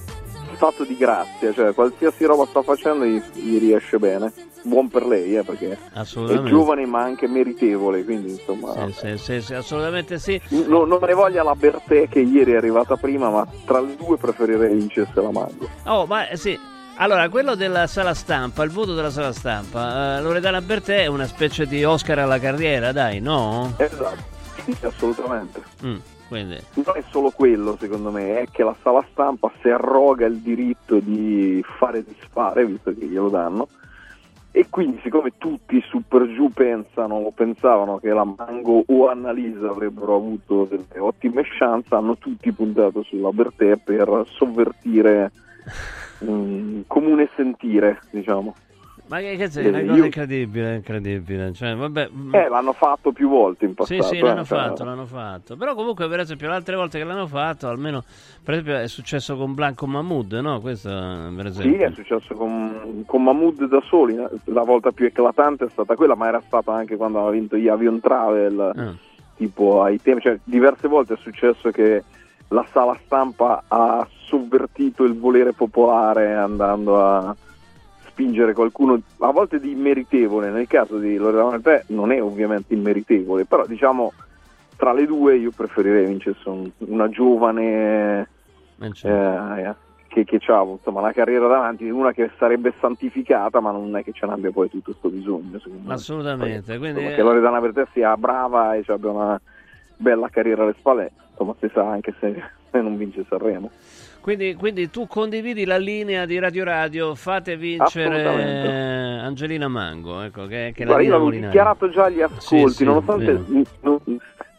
stato di grazia, cioè qualsiasi roba sta facendo gli, gli riesce bene. Buon per lei, eh, perché è giovane ma anche meritevole, quindi insomma...
Sì, sì, sì, sì, assolutamente sì.
No- non ne voglia la Bertè che ieri è arrivata prima, ma tra le due preferirei vincesse la Mango.
Oh, ma eh, sì. Allora, quello della sala stampa, il voto della sala stampa, eh, Loredana Bertè è una specie di Oscar alla carriera, dai, no?
Esatto, sì, assolutamente.
Mm, quindi...
Non è solo quello, secondo me, è che la sala stampa si arroga il diritto di fare disfare, visto che glielo danno, e quindi siccome tutti su per giù pensano o pensavano che la Mango o Annalisa avrebbero avuto delle ottime chance, hanno tutti puntato sulla Bertè per sovvertire un (laughs) comune sentire, diciamo.
Ma che, che?
Eh,
Una cosa incredibile, incredibile. Cioè, vabbè. mm,
Eh, l'hanno fatto più volte in
Sì,
passato.
sì, l'hanno
eh, cioè-
fatto, l'hanno fatto. Però comunque, per esempio, le altre volte che l'hanno fatto, almeno, per esempio, è successo con Blanco Mahmood, no? Questo, per
Sì,
esempio.
è successo con, con Mahmood da soli, eh. la volta più eclatante è stata quella, ma era stata anche quando aveva vinto gli Avion Travel,
Ah.
tipo ai tempi, cioè diverse volte è successo che la sala stampa ha sovvertito il volere popolare andando a spingere qualcuno, a volte di immeritevole, nel caso di Loredana Bertè non è ovviamente immeritevole, però diciamo tra le due io preferirei vincesse un- una giovane eh, che, che ha insomma, una carriera davanti, una che sarebbe santificata, ma non è che ce n'abbia poi tutto questo bisogno. secondo me.
Assolutamente. Quindi,
Insomma, che Loredana Bertè sia brava e ci abbia una bella carriera alle spalle, insomma, si sa anche se, se (laughs) non vince Sanremo.
Quindi, quindi tu condividi la linea di Radio Radio, fate vincere eh, Angelina Mango, ecco, che, che è la
Guarda, io l'avevo dichiarato già agli ascolti,
Sì, sì,
nonostante non-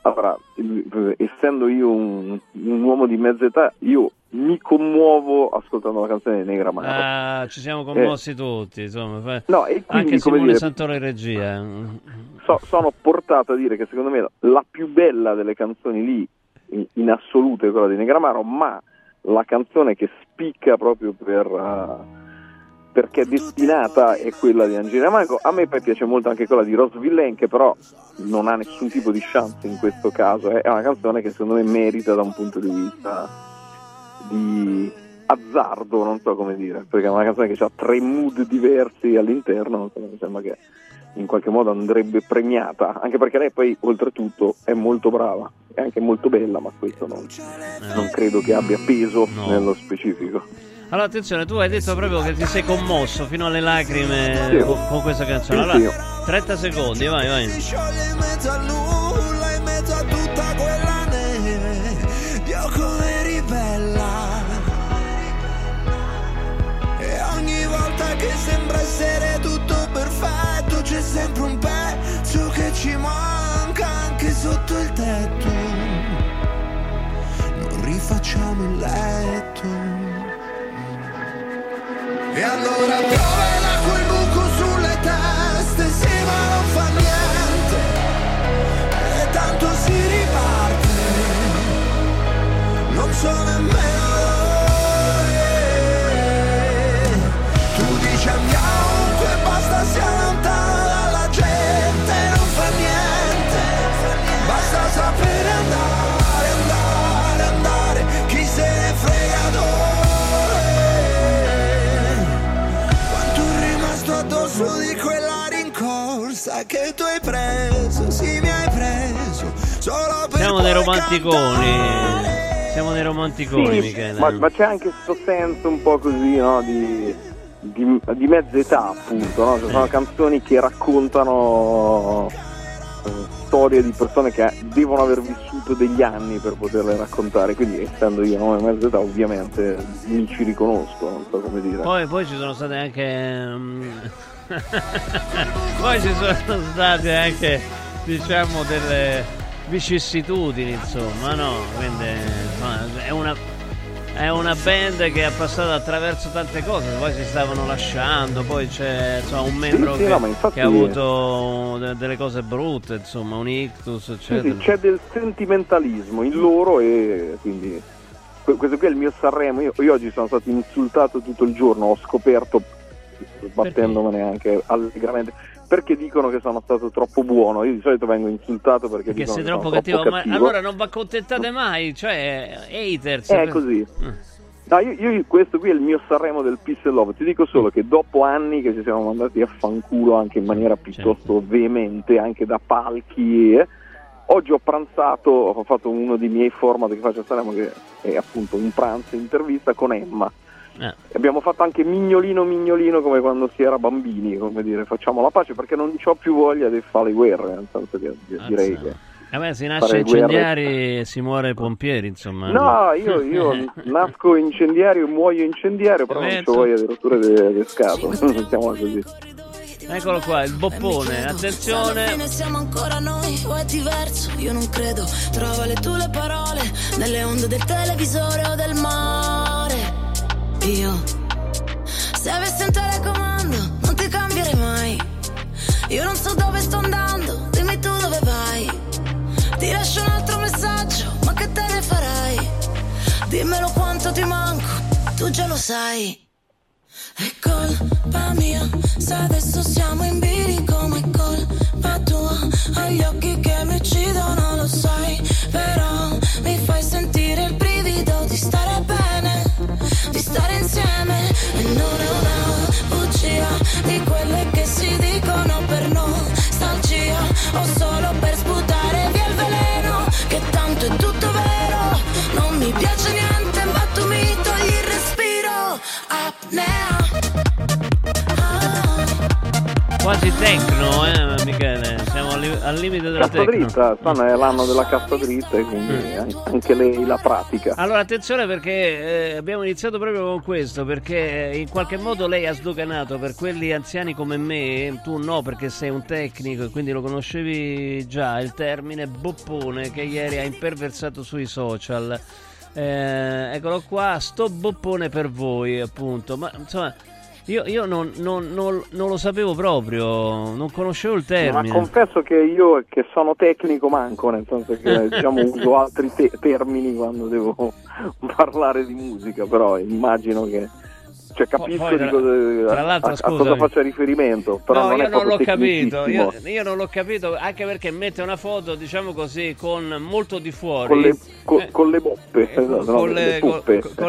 allora, eh, essendo io un, un uomo di mezza età, io mi commuovo ascoltando la canzone di Negra Mano.
Ah, ci siamo commossi tutti, insomma. fa-
No, e quindi,
Anche Simone
dire-
Santoro in regia.
So- sono portato a dire che secondo me la più bella delle canzoni lì in, in assoluto è quella di Negramaro, ma la canzone che spicca proprio per, uh, perché è destinata è quella di Angelina Mango. A me piace molto anche quella di Rose Villain, che però non ha nessun tipo di chance in questo caso. È una canzone che secondo me merita da un punto di vista di azzardo, non so come dire, perché è una canzone che ha tre mood diversi all'interno, mi sembra che in qualche modo andrebbe premiata, anche perché lei poi oltretutto è molto brava, è anche molto bella, ma questo non, non credo che abbia peso nello specifico.
Allora, attenzione, tu hai detto proprio che ti sei commosso fino alle lacrime
Sì.
con, con questa canzone. Allora,
sì.
30 secondi, vai, vai.
in mezzo al nulla, in mezzo a tutta quella neve, Dio come ribella. E ogni volta che sembra essere tutto c'è sempre un pezzo che ci manca
anche sotto il tetto. Non rifacciamo il letto. E allora troverà quel buco sulle teste, sì ma non fa niente. E tanto si riparte. Non so nemmeno
romanticoni. Siamo dei romanticoni,
Sì,
Michele.
ma, ma c'è anche questo senso un po' così, no? Di, di, di mezza età, appunto, no? Cioè, sono canzoni che raccontano eh, storie di persone che devono aver vissuto degli anni per poterle raccontare, quindi essendo io no, mezza età ovviamente mi ci riconosco, non so come dire.
Poi, poi ci sono state anche. mm, (laughs) poi ci sono state anche, diciamo, delle vicissitudini, insomma, no? Quindi insomma, è una. È una band che ha passato attraverso tante cose, poi si stavano lasciando, poi c'è insomma, un membro
sì,
che,
no, ma infatti-
che ha avuto de- delle cose brutte, insomma, un ictus,
Sì,
eccetera.
sì, c'è del sentimentalismo in loro e quindi que- questo qui è il mio Sanremo. Io, io oggi sono stato insultato tutto il giorno, ho scoperto, sbattendomene anche allegramente, perché dicono che sono stato troppo buono. Io di solito vengo insultato perché,
Perché sei troppo cattivo, ma
cattivo.
allora non vi accontentate mai, cioè haters.
È così. No, io, io- questo qui è il mio Sanremo del Peace and Love. Ti dico solo che dopo anni che ci siamo mandati a fanculo anche in maniera piuttosto veemente, anche da palchi, eh, oggi ho pranzato, ho fatto uno dei miei format che faccio a Sanremo, che è appunto un pranzo intervista con Emma.
Eh.
Abbiamo fatto anche mignolino mignolino come quando si era bambini, come dire, facciamo la pace perché non ho più voglia di fare le guerre, nel senso che direi che
Eh beh, si nasce
guerre-
incendiari e si muore pompieri, insomma.
No, io, io (laughs) nasco incendiario e muoio incendiario, però non ho voglia di rotture scatole, (laughs) mettiamola così.
Eccolo qua, il boppone,
Alla
attenzione.
fine siamo ancora noi o è diverso? Io non credo. Trova le tue le parole nelle onde del televisore o del mare. Io, se avessi un telecomando, non ti cambierei mai. Io non so dove sto andando, dimmi tu dove vai. Ti lascio un altro messaggio, ma che te ne farai? Dimmelo quanto ti manco, tu già lo sai. È colpa mia se adesso siamo in bilico, ma è colpa tua. Hai gli occhi che mi uccidono, lo sai. Però mi fai sentire il brivido di stare bene, di stare insieme. E non è una bugia di quelle che si dicono per nostalgia. O solo per sputare via il veleno, che tanto è tutto vero. Non mi piace niente, ma tu mi togli il respiro. Apnea.
Quasi tecno, eh, al, li- al limite della
Cassa dritta, è l'anno della cassa dritta e quindi
Mm.
an- anche lei la pratica.
Allora, attenzione perché eh, abbiamo iniziato proprio con questo, perché eh, in qualche modo lei ha sdoganato per quelli anziani come me, tu no perché sei un tecnico e quindi lo conoscevi già, il termine boppone che ieri ha imperversato sui social. Eh, eccolo qua, sto boppone per voi appunto, ma insomma... Io, io non, non- non- non lo sapevo proprio, non conoscevo il
Ma
termine.
confesso che io che sono tecnico manco, nel senso che (laughs) diciamo, uso altri te- termini quando devo (laughs) parlare di musica, però immagino che cioè, capisco
poi, tra-
di cosa,
tra l'altro,
a, a cosa faccia riferimento, però
no,
non
io non l'ho capito. Io, io non l'ho capito anche perché mette una foto, diciamo così, con molto di fuori.
Con le, co-
Eh,
con le boppe, le,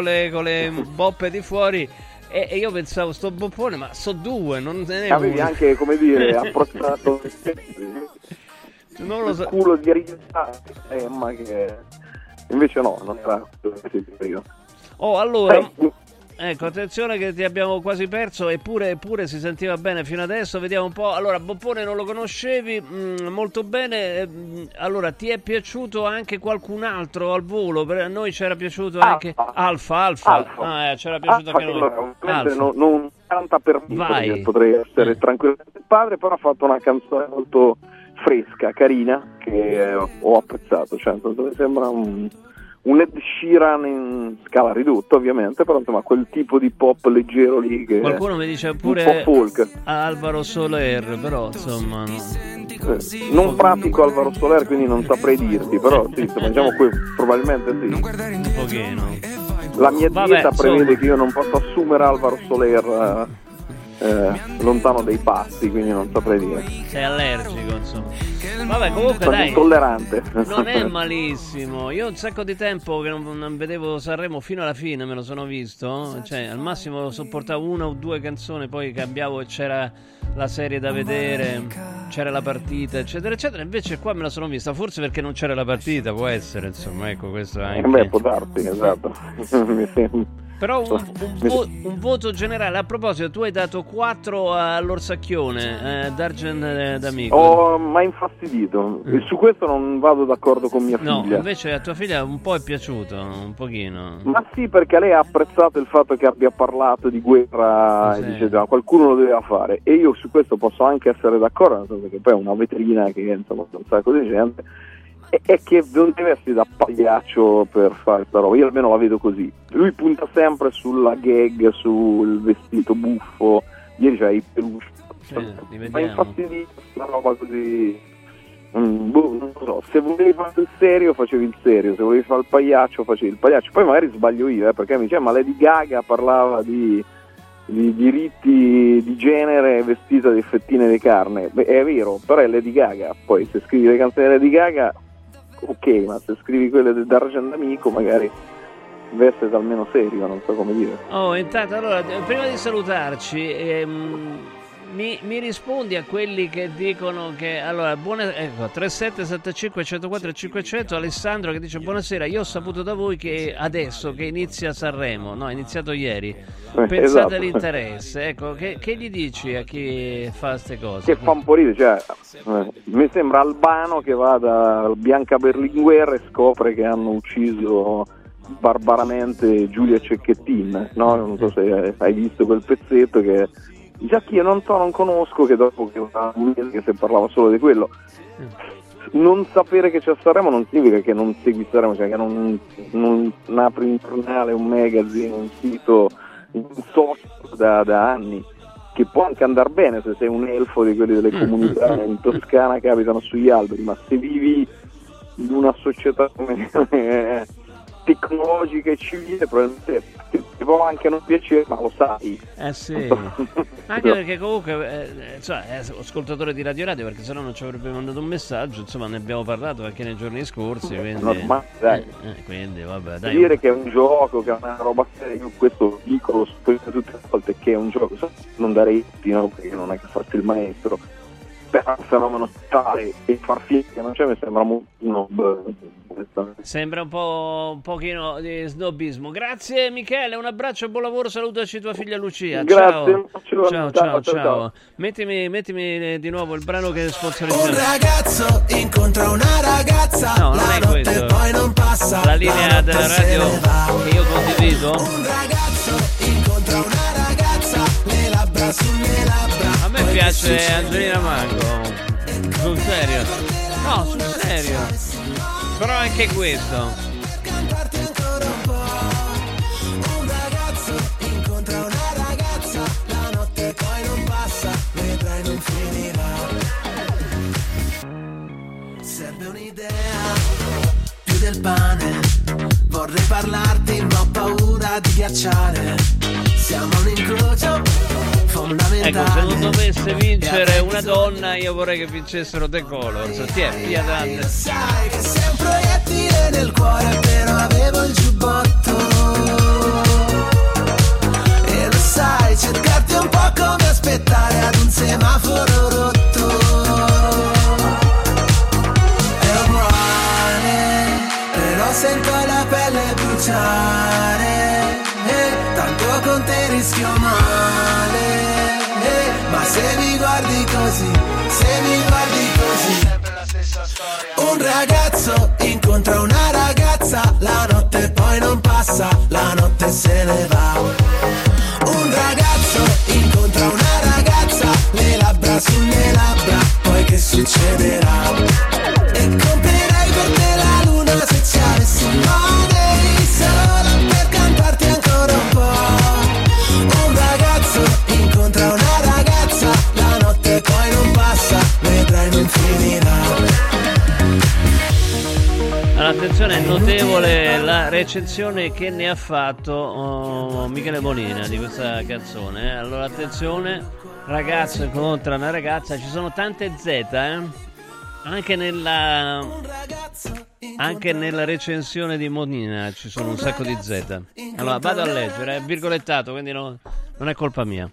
le- con le boppe di fuori. E, e io pensavo, sto boppone, ma so due, non ne è
Avevi
uno.
anche, come dire, (laughs) approcciato
Non lo so.
il culo di Arisa Emma che invece no, non era quello che ti dico io.
Oh, allora.
Eh,
Ecco, attenzione che ti abbiamo quasi perso, eppure, eppure si sentiva bene fino adesso. Vediamo un po'. Allora, Boppone non lo conoscevi mm, molto bene. mm, allora, ti è piaciuto anche qualcun altro al volo? Per a noi c'era piaciuto anche Alfa. Alfa.
Alfa.
Ah, eh, c'era piaciuto
Alfa,
anche noi.
allora,
Alfa.
non, non canta per me, potrei essere tranquillamente il padre, però ha fatto una canzone molto fresca, carina, che eh, ho apprezzato. Cioè, sembra un, un Ed Sheeran in scala ridotta ovviamente, però insomma quel tipo di pop leggero lì che
Qualcuno mi dice pure. Alvaro Soler, però insomma. no.
Eh, Non pratico Alvaro Soler, quindi non saprei dirti, però sì, insomma, diciamo que- probabilmente sì.
Un pochino.
La mia
Vabbè,
dieta prevede che io non possa assumere Alvaro Soler eh, eh, lontano dai pasti, quindi non saprei dire.
Sei allergico, insomma. Vabbè, comunque
Sono
dai.
intollerante.
Non è (laughs) malissimo. Io un sacco di tempo che non, non vedevo Sanremo fino alla fine, me lo sono visto. Cioè, al massimo sopportavo una o due canzoni, poi cambiavo e c'era la serie da vedere, c'era la partita, eccetera, eccetera. Invece qua me la sono vista, forse perché non c'era la partita, può essere, insomma, ecco, questo
Eh,
anche.
Beh, può darsi, esatto. (laughs) Mi sembra-
Però un, un vo- un voto generale. A proposito, tu hai dato 4 all'Orsacchione, eh, D'Argent eh, d'Amico.
Ho mai infastidito. E su questo non vado d'accordo con mia
No,
figlia.
invece a tua figlia un po' è piaciuto, un pochino.
Ma sì, perché lei ha apprezzato il fatto che abbia parlato di guerra
Sì.
e dice "Ah, qualcuno lo doveva fare. E io su questo posso anche essere d'accordo, nel senso che poi è una vetrina che insomma un sacco di gente. E che non deve essere da pagliaccio per fare sta roba. Io almeno la vedo così. Lui punta sempre sulla gag, sul vestito buffo. Ieri c'era i peluche. Ma
vediamo.
infastidito una roba così. Mm, boh, non lo so, se volevi fare il serio facevi il serio, se volevi fare il pagliaccio facevi il pagliaccio, poi magari sbaglio io, eh, perché mi dice ma Lady Gaga parlava di, di diritti di genere vestita di fettine di carne, Beh, è vero, però è Lady Gaga, poi se scrivi le canzoni di Lady Gaga, ok, ma se scrivi quelle del D'Argent Amico magari essere almeno serio, non so come dire.
Oh, intanto, allora, prima di salutarci, ehm, mi, mi rispondi a quelli che dicono che. Allora, buona, ecco, 3775 104 500. Alessandro che dice: Buonasera, io ho saputo da voi che adesso che inizia Sanremo, no, è iniziato ieri. Pensate
esatto.
all'interesse, ecco, che, che gli dici a chi fa queste cose?
Che fa un po' ridere, cioè, eh, mi sembra Albano che va da Bianca Berlinguer e scopre che hanno ucciso barbaramente Giulia Cecchettin, no? Non so se hai visto quel pezzetto che già che io non so, non conosco, che dopo che un mese che si parlava solo di quello. Non sapere che c'è Sanremo non significa che non segui Sanremo, cioè che non, non apri un giornale, un magazine, un sito, un social da, da anni che può anche andare bene se sei un elfo di quelli delle comunità in Toscana che abitano sugli alberi, ma se vivi in una società come, tecnologica e civile probabilmente ti, può anche non piacere, ma lo sai.
Eh sì, (laughs) anche perché comunque, eh, eh, cioè, è ascoltatore di Radio Radio perché sennò non ci avrebbe mandato un messaggio, insomma ne abbiamo parlato anche nei giorni scorsi, quindi,
Normale, dai.
eh, eh, quindi vabbè, dai.
dire che è un gioco, che è una roba seria, io questo dico, lo tutte le volte che è un gioco, non darei no, perché non è che faccio il maestro, però un fenomeno tale e far finta che non c'è mi sembra molto snob.
Sembra un po' un pochino di snobismo. Grazie Michele, un abbraccio e buon lavoro, salutaci tua figlia Lucia.
Grazie, un
ciao. ciao,
Ciao,
ciao,
ciao.
Mettimi, mettimi di nuovo il brano che
Un
sponsorizziamo.
ragazzo incontra una ragazza,
No, non
la
è
notte
questo.
poi non passa.
La linea della radio che io condivido.
Un ragazzo incontra una ragazza, le labbra sulle labbra.
Piace Angelina Mango. Sul serio. No, sul serio. Però anche questo.
Serve un'idea, più del pane. Vorrei parlarti, ma ho paura di ghiacciare. Siamo un incrocio
Ecco,
fondamentale.
se non dovesse vincere una donna, io vorrei che vincessero The Colors. Ti è Pia Dante.
Sai che sei un proiettile nel cuore, però avevo il giubbotto. E lo sai, cercarti un po' come aspettare ad un semaforo rotto. È uguale, però sento la pelle bruciare. Se mi guardi così, se mi guardi così. Un ragazzo incontra una ragazza, la notte poi non passa, la notte se ne va. Un ragazzo incontra una ragazza, le labbra sulle labbra, poi che succederà?
Notevole la recensione che ne ha fatto oh, Michele Bonina di questa canzone. eh. Allora attenzione, ragazzo incontra una ragazza, ci sono tante Z, eh? Anche nella anche nella recensione di Monina ci sono un sacco di Z. Allora vado a leggere, è virgolettato, quindi no- non è colpa mia.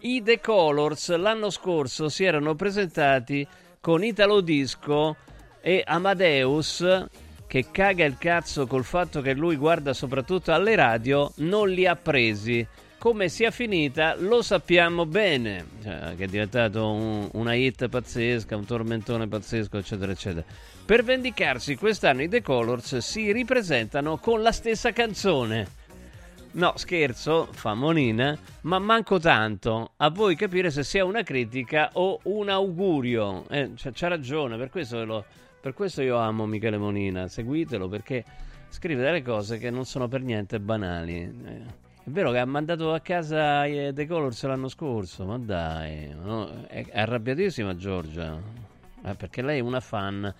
I The Colors l'anno scorso si erano presentati con Italo Disco e Amadeus che caga il cazzo col fatto che lui guarda soprattutto alle radio, non li ha presi. Come sia finita lo sappiamo bene, Cioè, che è diventato un- una hit pazzesca, un tormentone pazzesco, eccetera, eccetera. Per vendicarsi quest'anno i The Colors si ripresentano con la stessa canzone. No, scherzo, fa Monina, ma manco tanto. A voi capire se sia una critica o un augurio. Eh, c'ha, c'ha ragione, per questo, ve lo- per questo io amo Michele Monina. Seguitelo perché scrive delle cose che non sono per niente banali. Eh, È vero che ha mandato a casa eh, The Colors l'anno scorso, ma dai, no? è arrabbiatissima Giorgia, Eh, perché lei è una fan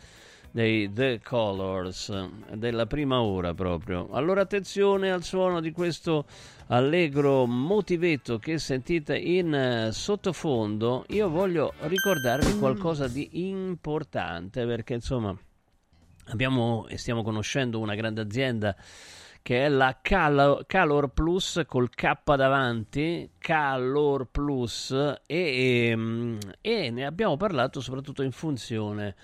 dei The Colors della prima ora proprio. Allora attenzione al suono di questo allegro motivetto che sentite in eh, sottofondo. Io voglio ricordarvi qualcosa di importante perché insomma abbiamo e stiamo conoscendo una grande azienda che è la Cal- Calor Plus col K davanti, Calor Plus, e, ehm, e ne abbiamo parlato soprattutto in funzione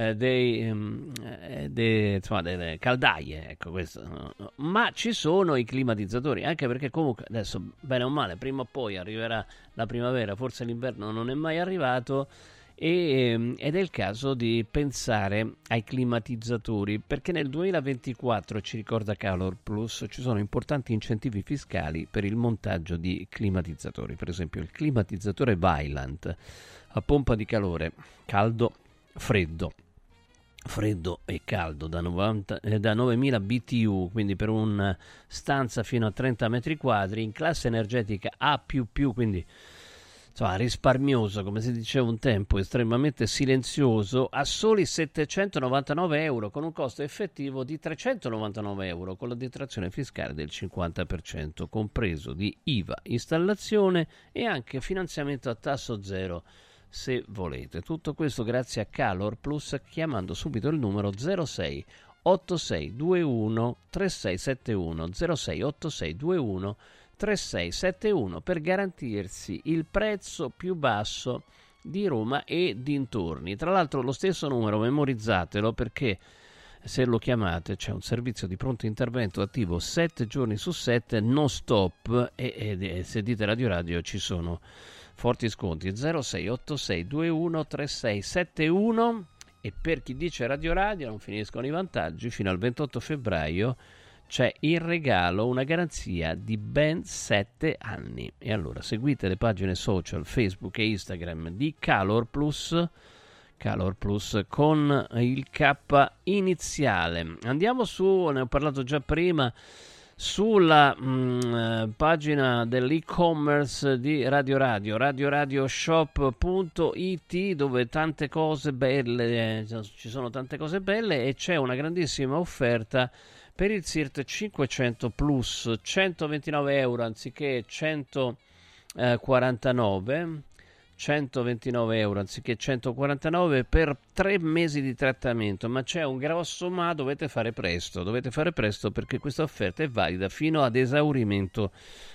eh, dei, ehm, eh, de- insomma, delle caldaie, ecco questo. Ma ci sono i climatizzatori, anche perché comunque adesso, bene o male, prima o poi arriverà la primavera, forse l'inverno non è mai arrivato. E, ehm, ed è il caso di pensare ai climatizzatori perché nel 2024 ci ricorda Calor Plus ci sono importanti incentivi fiscali per il montaggio di climatizzatori per esempio il climatizzatore Vylant a pompa di calore caldo freddo freddo e caldo da, 90 eh, da 9000 BTU, quindi per una stanza fino a 30 metri quadri in classe energetica A++, quindi insomma, risparmioso, come si diceva un tempo, estremamente silenzioso, a soli 799 euro con un costo effettivo di 399 euro con la detrazione fiscale del 50%, compreso di IVA, installazione e anche finanziamento a tasso zero se volete. Tutto questo grazie a Calor Plus chiamando subito il numero 06 8621 3671 06 8621 3671 per garantirsi il prezzo più basso di Roma e dintorni. Tra l'altro lo stesso numero memorizzatelo perché se lo chiamate c'è un servizio di pronto intervento attivo 7 giorni su 7 non stop e, ed- e se dite Radio Radio ci sono forti sconti 068621 3671 e per chi dice Radio Radio non finiscono i vantaggi fino al 28 febbraio c'è in regalo una garanzia di ben 7 anni. E allora seguite le pagine social Facebook e Instagram di Calor Plus, Calor Plus con il K iniziale. Andiamo su, ne ho parlato già prima, sulla mm, eh, pagina dell'e-commerce di Radio Radio, radioradioshop.it dove tante cose belle, eh, ci sono tante cose belle e c'è una grandissima offerta per il SIRT 500 Plus 129 euro anziché 149 129 euro anziché 149 per tre mesi di trattamento ma c'è un grosso ma dovete fare presto dovete fare presto perché questa offerta è valida fino ad esaurimento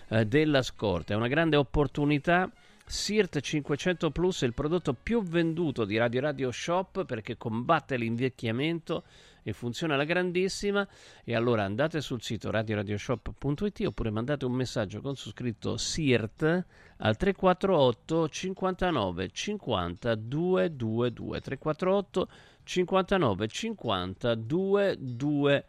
eh, della scorta. È una grande opportunità. SIRT 500 Plus è il prodotto più venduto di Radio Radio Shop perché combatte l'invecchiamento e funziona alla grandissima. E allora andate sul sito radioradioshop.it oppure mandate un messaggio con su scritto SIRT al 348 59 50 222 348 59 50 222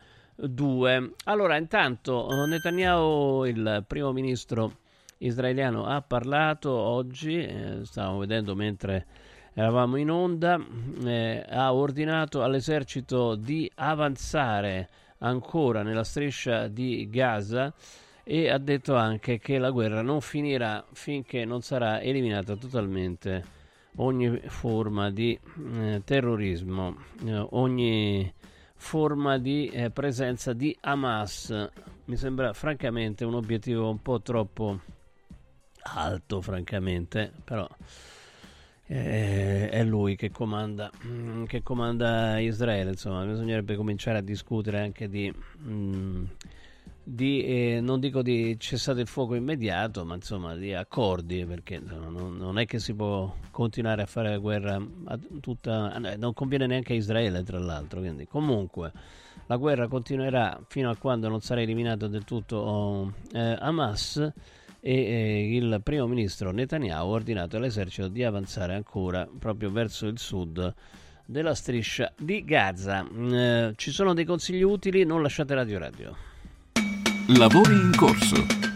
allora intanto eh, Netanyahu il primo ministro israeliano ha parlato oggi eh, stavamo vedendo mentre eravamo in onda, eh, ha ordinato all'esercito di avanzare ancora nella striscia di Gaza e ha detto anche che la guerra non finirà finché non sarà eliminata totalmente ogni forma di eh, terrorismo, eh, ogni forma di eh, presenza di Hamas. Mi sembra francamente un obiettivo un po' troppo alto, francamente, però eh, è lui che comanda, mm, che comanda Israele. Insomma, bisognerebbe cominciare a discutere anche di. mm, di, eh, non dico di cessate il fuoco immediato, ma insomma di accordi, perché insomma, non, è che si può continuare a fare la guerra tutta, eh, non conviene neanche a Israele tra l'altro, quindi comunque la guerra continuerà fino a quando non sarà eliminato del tutto eh, Hamas e eh, il primo ministro Netanyahu ha ordinato all'esercito di avanzare ancora proprio verso il sud della striscia di Gaza. Mm, eh, ci sono dei consigli utili, non lasciate Radio Radio.
Lavori in corso.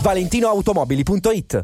ValentinoAutomobili.it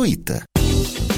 dumplingbar.it.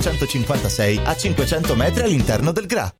956 a 500 metri all'interno del GRA.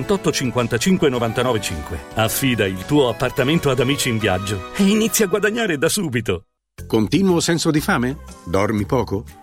55 99 5. Affida il tuo appartamento ad Amici in Viaggio e inizia a guadagnare da subito.
Continuo senso di fame? Dormi poco?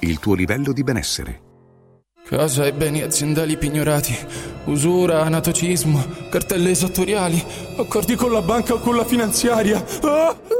il tuo livello di benessere.
Casa e beni aziendali pignorati, usura, anatocismo, cartelle esattoriali, accordi con la banca o con la finanziaria. Ah!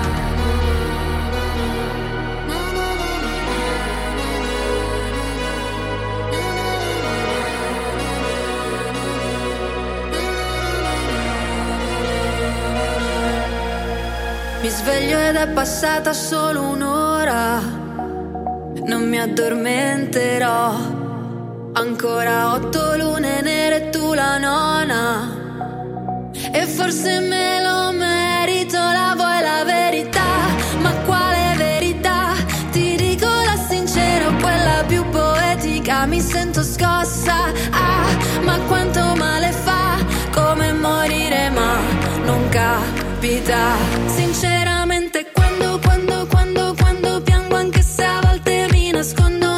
Mi sveglio ed è passata solo un'ora. Non mi addormenterò. Ancora otto lune nere e tu la nona. E forse me lo merito, la vuoi la verità? Ma quale verità? Ti dico la sincera, quella più poetica. Mi sento scossa. Ah, ma quanto male fa? Come morire, ma non capita. Volte mi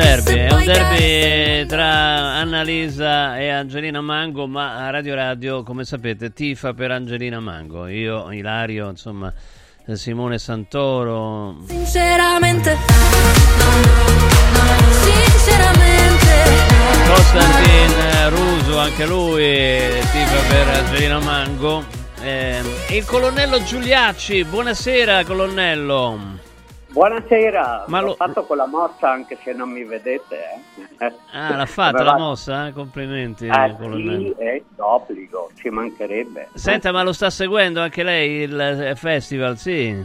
derby, è un derby, tra Annalisa e Angelina Mango, ma a Radio Radio, come sapete, tifa per Angelina Mango. Io, Ilario, insomma, Simone Santoro.
Sinceramente. Sinceramente.
Costantin Ruso, anche lui tifa per Angelina Mango. Eh, il colonnello Giuliacci, buonasera colonnello.
Buonasera,
Ma
l'ho
lo-
fatto con la mossa anche se non mi vedete. Eh.
Ah, l'ha fatta
Aveva-
la mossa? eh? Complimenti, colonnello.
sì, è d'obbligo, ci mancherebbe.
Senta, ma lo sta seguendo anche lei il eh, festival, sì?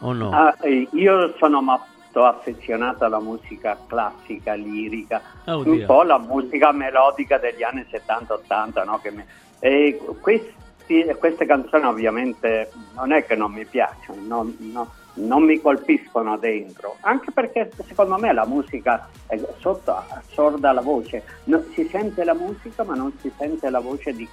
O no?
Ah, eh, io sono molto affezionato alla musica classica, lirica,
Ah, oddio.
un po' la musica melodica degli anni 70-80, no? Mi- e questi- queste canzoni ovviamente non è che non mi piacciono, no- no- non mi colpiscono dentro, anche perché secondo me la musica è sotto assorda la voce, No, si sente la musica ma non si sente la voce di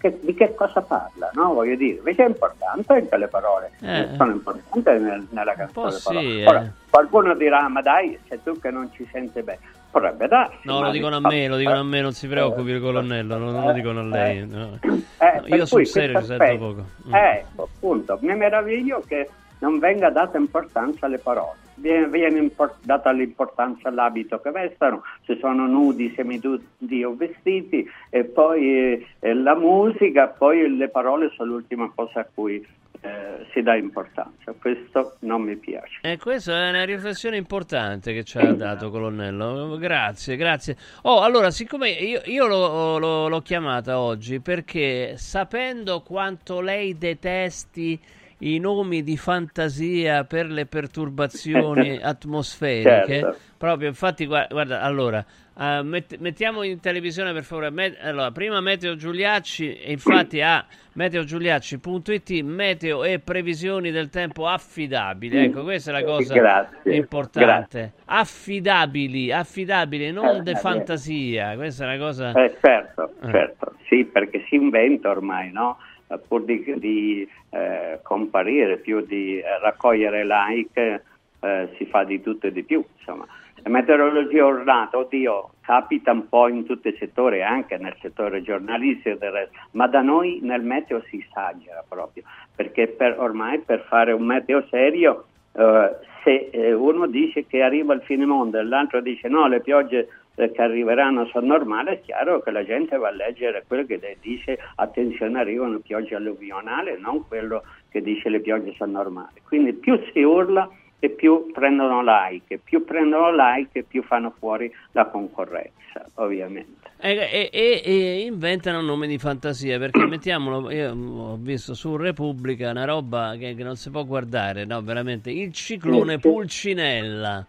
che, di che cosa parla, no? Voglio dire, invece è importante anche le parole,
Eh.
sono importanti nel- nella canzone.
sì,
Ora,
eh.
qualcuno dirà, ma dai, sei tu che non ci senti bene. Potrebbe darsi.
No, lo dicono a me, lo dicono a me, non si preoccupi il colonnello, non, lo dicono a lei. no.
Eh,
No, io sul serio ci sento poco. Mm.
Eh, appunto, mi meraviglio che non venga data importanza alle parole. Viene, viene impor- data l'importanza all'abito che vestono, se sono nudi, semidudi o vestiti, e poi eh, eh, la musica, poi le parole sono l'ultima cosa a cui eh, si dà importanza. Questo non mi piace.
E questa è una riflessione importante che ci ha dato colonnello. Grazie, grazie. Oh, allora, siccome io, io l'ho, l'ho- l'ho chiamata oggi perché sapendo quanto lei detesti i nomi di fantasia per le perturbazioni (laughs) atmosferiche.
Certo.
Proprio, infatti, gua- guarda, allora, eh, met- mettiamo in televisione per favore. me- allora, prima Meteo Giuliacci, e infatti a meteogiuliacci.it, meteo e previsioni del tempo affidabili. Ecco, questa è la cosa
Grazie,
importante. Affidabili, affidabili, non
Eh,
de
eh,
fantasia. Questa è una cosa.
Eh, certo,
Eh.
certo, sì, perché si inventa ormai, no? Eh, Pur di, di, eh, comparire, più di eh, raccogliere like, eh, si fa di tutto e di più, insomma. Meteorologia ornata, oddio, capita un po' in tutti i settori, anche nel settore giornalistico, del resto, ma da noi nel meteo si esagera proprio, perché per- ormai per fare un meteo serio, eh, se eh, uno dice che arriva il fine mondo e l'altro dice no, le piogge eh, che arriveranno sono normali, è chiaro che la gente va a leggere quello che dice attenzione arrivano piogge alluvionali, non quello che dice le piogge sono normali. Quindi più si urla e più prendono like, più prendono like e più fanno fuori la concorrenza, ovviamente.
E, e- e- e inventano nomi di fantasia perché (coughs) mettiamolo. Io ho visto su Repubblica una roba che, che non si può guardare, no? Veramente il ciclone Pulcinella.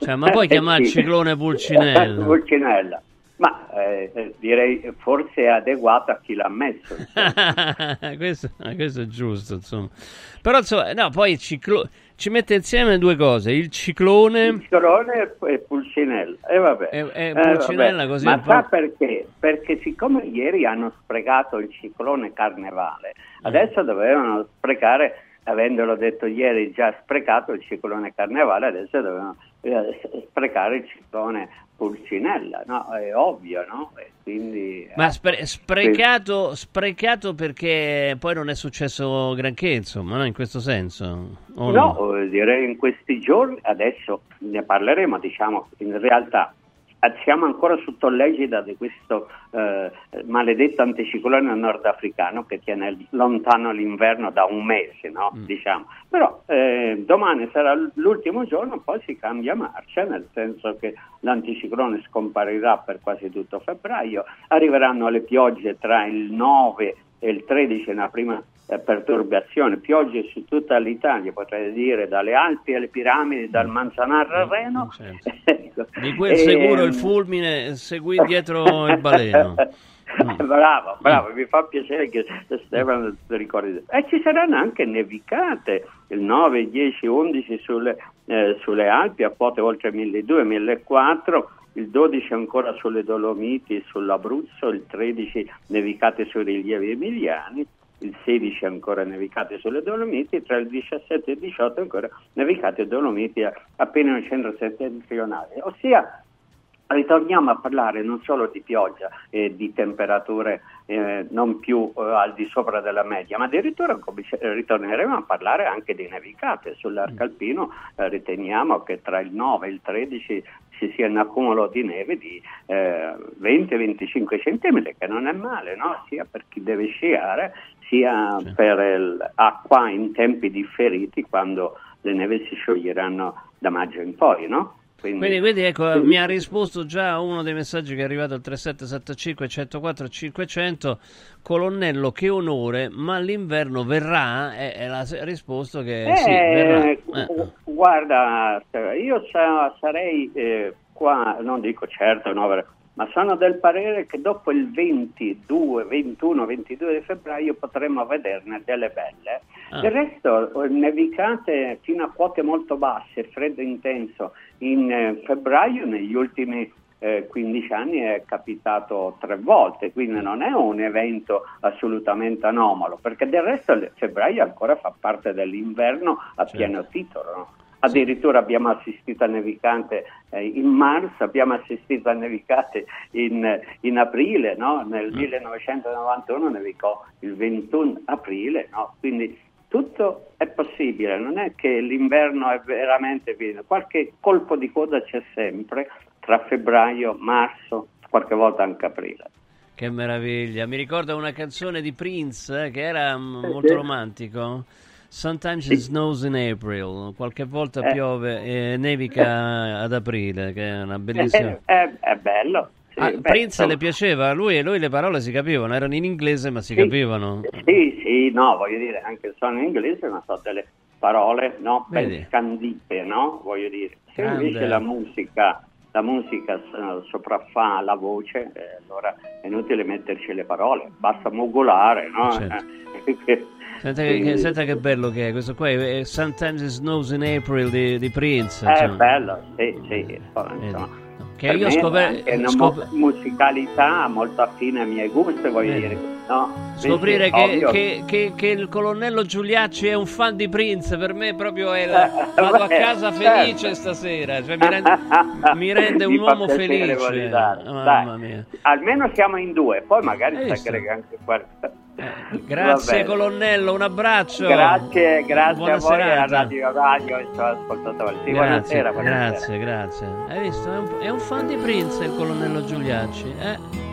Cioè, ma puoi (laughs)
Eh,
chiamare
sì.
ciclone Pulcinella? (laughs)
Pulcinella. Ma eh, eh, direi forse è adeguato a chi l'ha messo. (laughs)
questo, eh, questo è giusto, insomma. Però, insomma, no, poi il ciclo- ci mette insieme due cose: il ciclone.
Ciclone e Pulcinella. E vabbè.
E- e
Eh,
Pulcinella
vabbè.
così
Ma
un po'-
sa perché? Perché siccome ieri hanno sprecato il ciclone Carnevale,
Mm.
adesso dovevano sprecare, avendolo detto ieri già sprecato il ciclone Carnevale, adesso dovevano eh, sprecare il ciclone Pulcinella, no? È ovvio, no? E quindi...
Ma
eh,
spre- sprecato, sprecato perché poi non è successo granché, insomma, no? in questo senso. o
No, eh, direi in questi giorni, adesso ne parleremo, diciamo, in realtà siamo ancora sotto l'egida di questo eh, maledetto anticiclone nordafricano che tiene lontano l'inverno da un mese, no? diciamo. Però eh, domani sarà l'ultimo giorno, poi si cambia marcia, nel senso che l'anticiclone scomparirà per quasi tutto febbraio, arriveranno le piogge tra il 9 e il 13, una prima eh, perturbazione, piogge su tutta l'Italia, potrei dire dalle Alpi alle Piramidi, dal Manzanarro al Reno. (laughs) Ecco.
Di quel
E-
sicuro il fulmine seguì (laughs) dietro il baleno.
bravo, bravo, mi fa piacere che Stefano ti ricordi. E ci saranno anche nevicate il 9, 10, 11 sulle, eh, sulle Alpi, a quote oltre 1200, 1400, il 12 ancora sulle Dolomiti, sull'Abruzzo, il 13 nevicate sui rilievi emiliani, il 16 ancora nevicate sulle Dolomiti, tra il 17 e il 18 ancora nevicate Dolomiti appena nel centro settentrionale. Ossia ritorniamo a parlare non solo di pioggia e di temperature eh, non più eh, al di sopra della media, ma addirittura eh, ritorneremo a parlare anche di nevicate. Sull'arco alpino eh, riteniamo che tra il 9 e il 13 ci sia un accumulo di neve di eh, 20-25 centimetri, che non è male, no? sia per chi deve sciare, sia per l'acqua in tempi differiti quando le neve si scioglieranno da maggio in poi. No?
Quindi, quindi, ecco, mi ha risposto già uno dei messaggi che è arrivato al 3775 104 500. Colonnello, che onore, ma l'inverno verrà? E, e l'ha risposto che
Eh,
sì, verrà. Eh.
Guarda, io sa- sarei eh, qua, non dico certo, no, ma sono del parere che dopo il 22, 21, 22 di febbraio potremo vederne delle belle.
Ah.
Del resto, eh, nevicate fino a quote molto basse, freddo intenso, in eh, febbraio negli ultimi eh, 15 anni è capitato tre volte, quindi non è un evento assolutamente anomalo, perché del resto febbraio ancora fa parte dell'inverno a pieno titolo. Addirittura abbiamo assistito a nevicate eh, in marzo, abbiamo assistito a nevicate in, in aprile, no? nel 1991 nevicò il 21 aprile, no? quindi tutto è possibile, non è che l'inverno è veramente pieno, qualche colpo di coda c'è sempre tra febbraio, marzo, qualche volta anche aprile.
Che meraviglia. Mi ricorda una canzone di Prince eh, che era mm,
Eh,
molto romantico. Sometimes it snows in April, qualche volta
Eh.
piove e nevica ad aprile, che è una bellissima...
È, è- è bello,
Ah,
beh,
Prince
insomma.
le piaceva? Lui e lui le parole si capivano, erano in inglese ma si
Sì.
capivano.
Sì, sì, no, voglio dire, anche sono in inglese, ma so delle parole, no, ben scandite, no, voglio dire. Se
Grande.
invece la musica, la musica eh, sopraffa la voce, eh, allora è inutile metterci le parole, basta mogolare, no?
Certo. (laughs)
Eh,
Senta che, senta che bello che è questo qua, è Sometimes It Snows in April di, di Prince.
È
insomma.
bello, sì, sì, insomma,
Che
per
io scopre-
anche una
scop-
musicalità molto affine ai miei gusti, voglio
Vedi.
dire, no?
Scoprire che, che- che- che il colonnello Giuliacci è un fan di Prince, per me proprio è la-
Eh, (laughs)
vado a casa
certo.
felice stasera, cioè mi rende, mi rende un
Mi
uomo felice.
Dai,
mia.
Almeno siamo in due, poi magari
Hai
si aggrega anche questa.
Grazie colonnello, un abbraccio.
Grazie, grazie
Buona
a voi e a
serata.
Radio Radio e. Sì,
grazie,
buonasera, buonasera.
grazie, grazie. Hai visto? È un, è un fan di Prince il colonnello Giuliacci. Eh?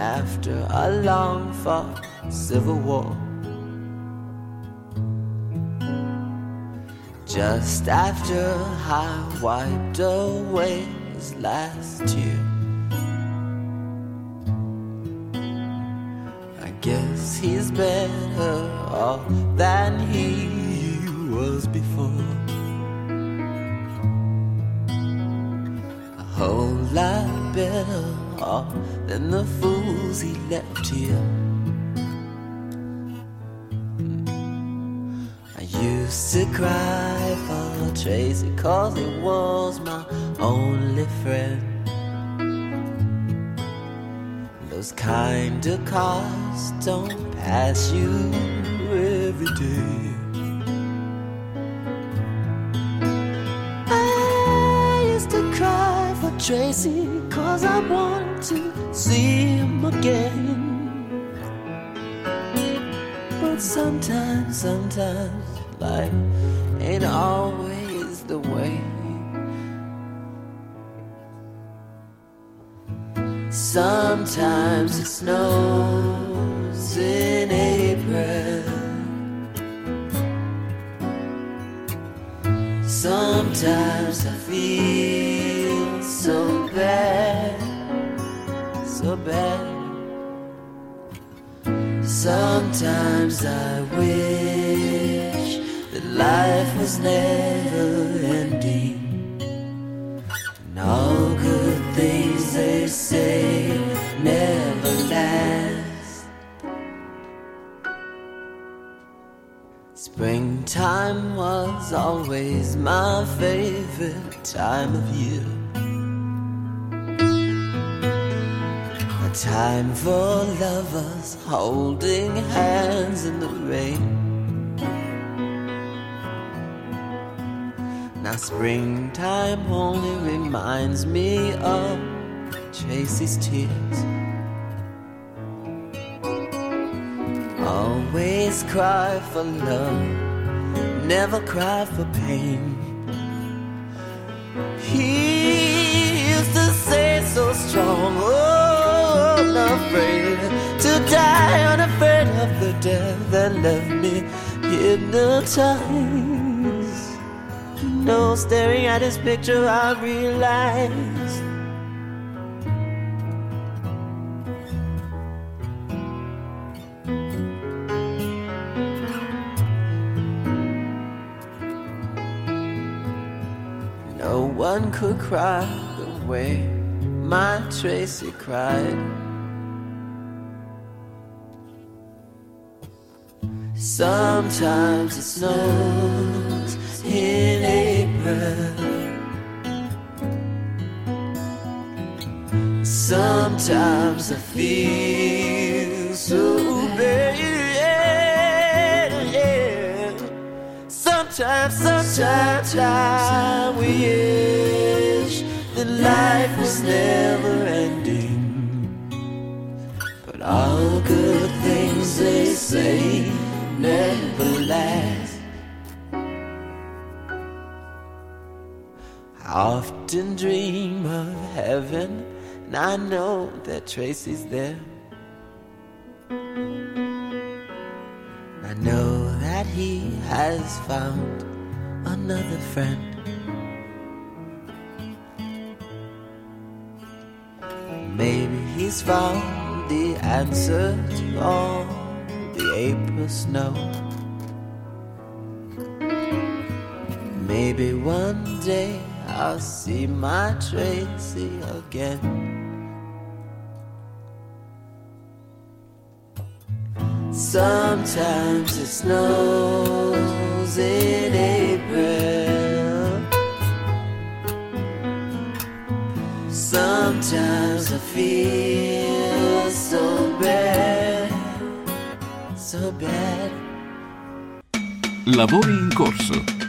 After a long fought civil war. Just after I wiped away his last tear. I guess he's better off than he was before. A whole lot better than the fools he left here. Hmm. I used to cry for Tracy cause he was my only friend. Those kind of cars don't pass you every day. Tracy cause I want to see him again. But sometimes, sometimes life ain't always the way. Sometimes it snows in April. Sometimes I feel bad. Sometimes I wish that life was never ending. And all good things they say never last. Springtime was always my favorite time of year. Time for lovers holding hands in the rain. Now, springtime only reminds me of Tracy's tears. Always cry for love, never cry for pain. He used to say so strong, oh, unafraid to die, unafraid of the death that left me hypnotized. No, staring at his picture, I realized. No one could cry the way my Tracy cried. Sometimes it snows in April. Sometimes I feel so bad. Sometimes, sometimes I wish that life was never ending. But all good things they say never last. I often dream of heaven, and I know that Tracy's there. I know that he has found another friend. Maybe he's found the answer to all the April snow. Maybe one day I'll see my Tracy again. Sometimes it snows in April. Sometimes I feel so bad.
Lavori in corso.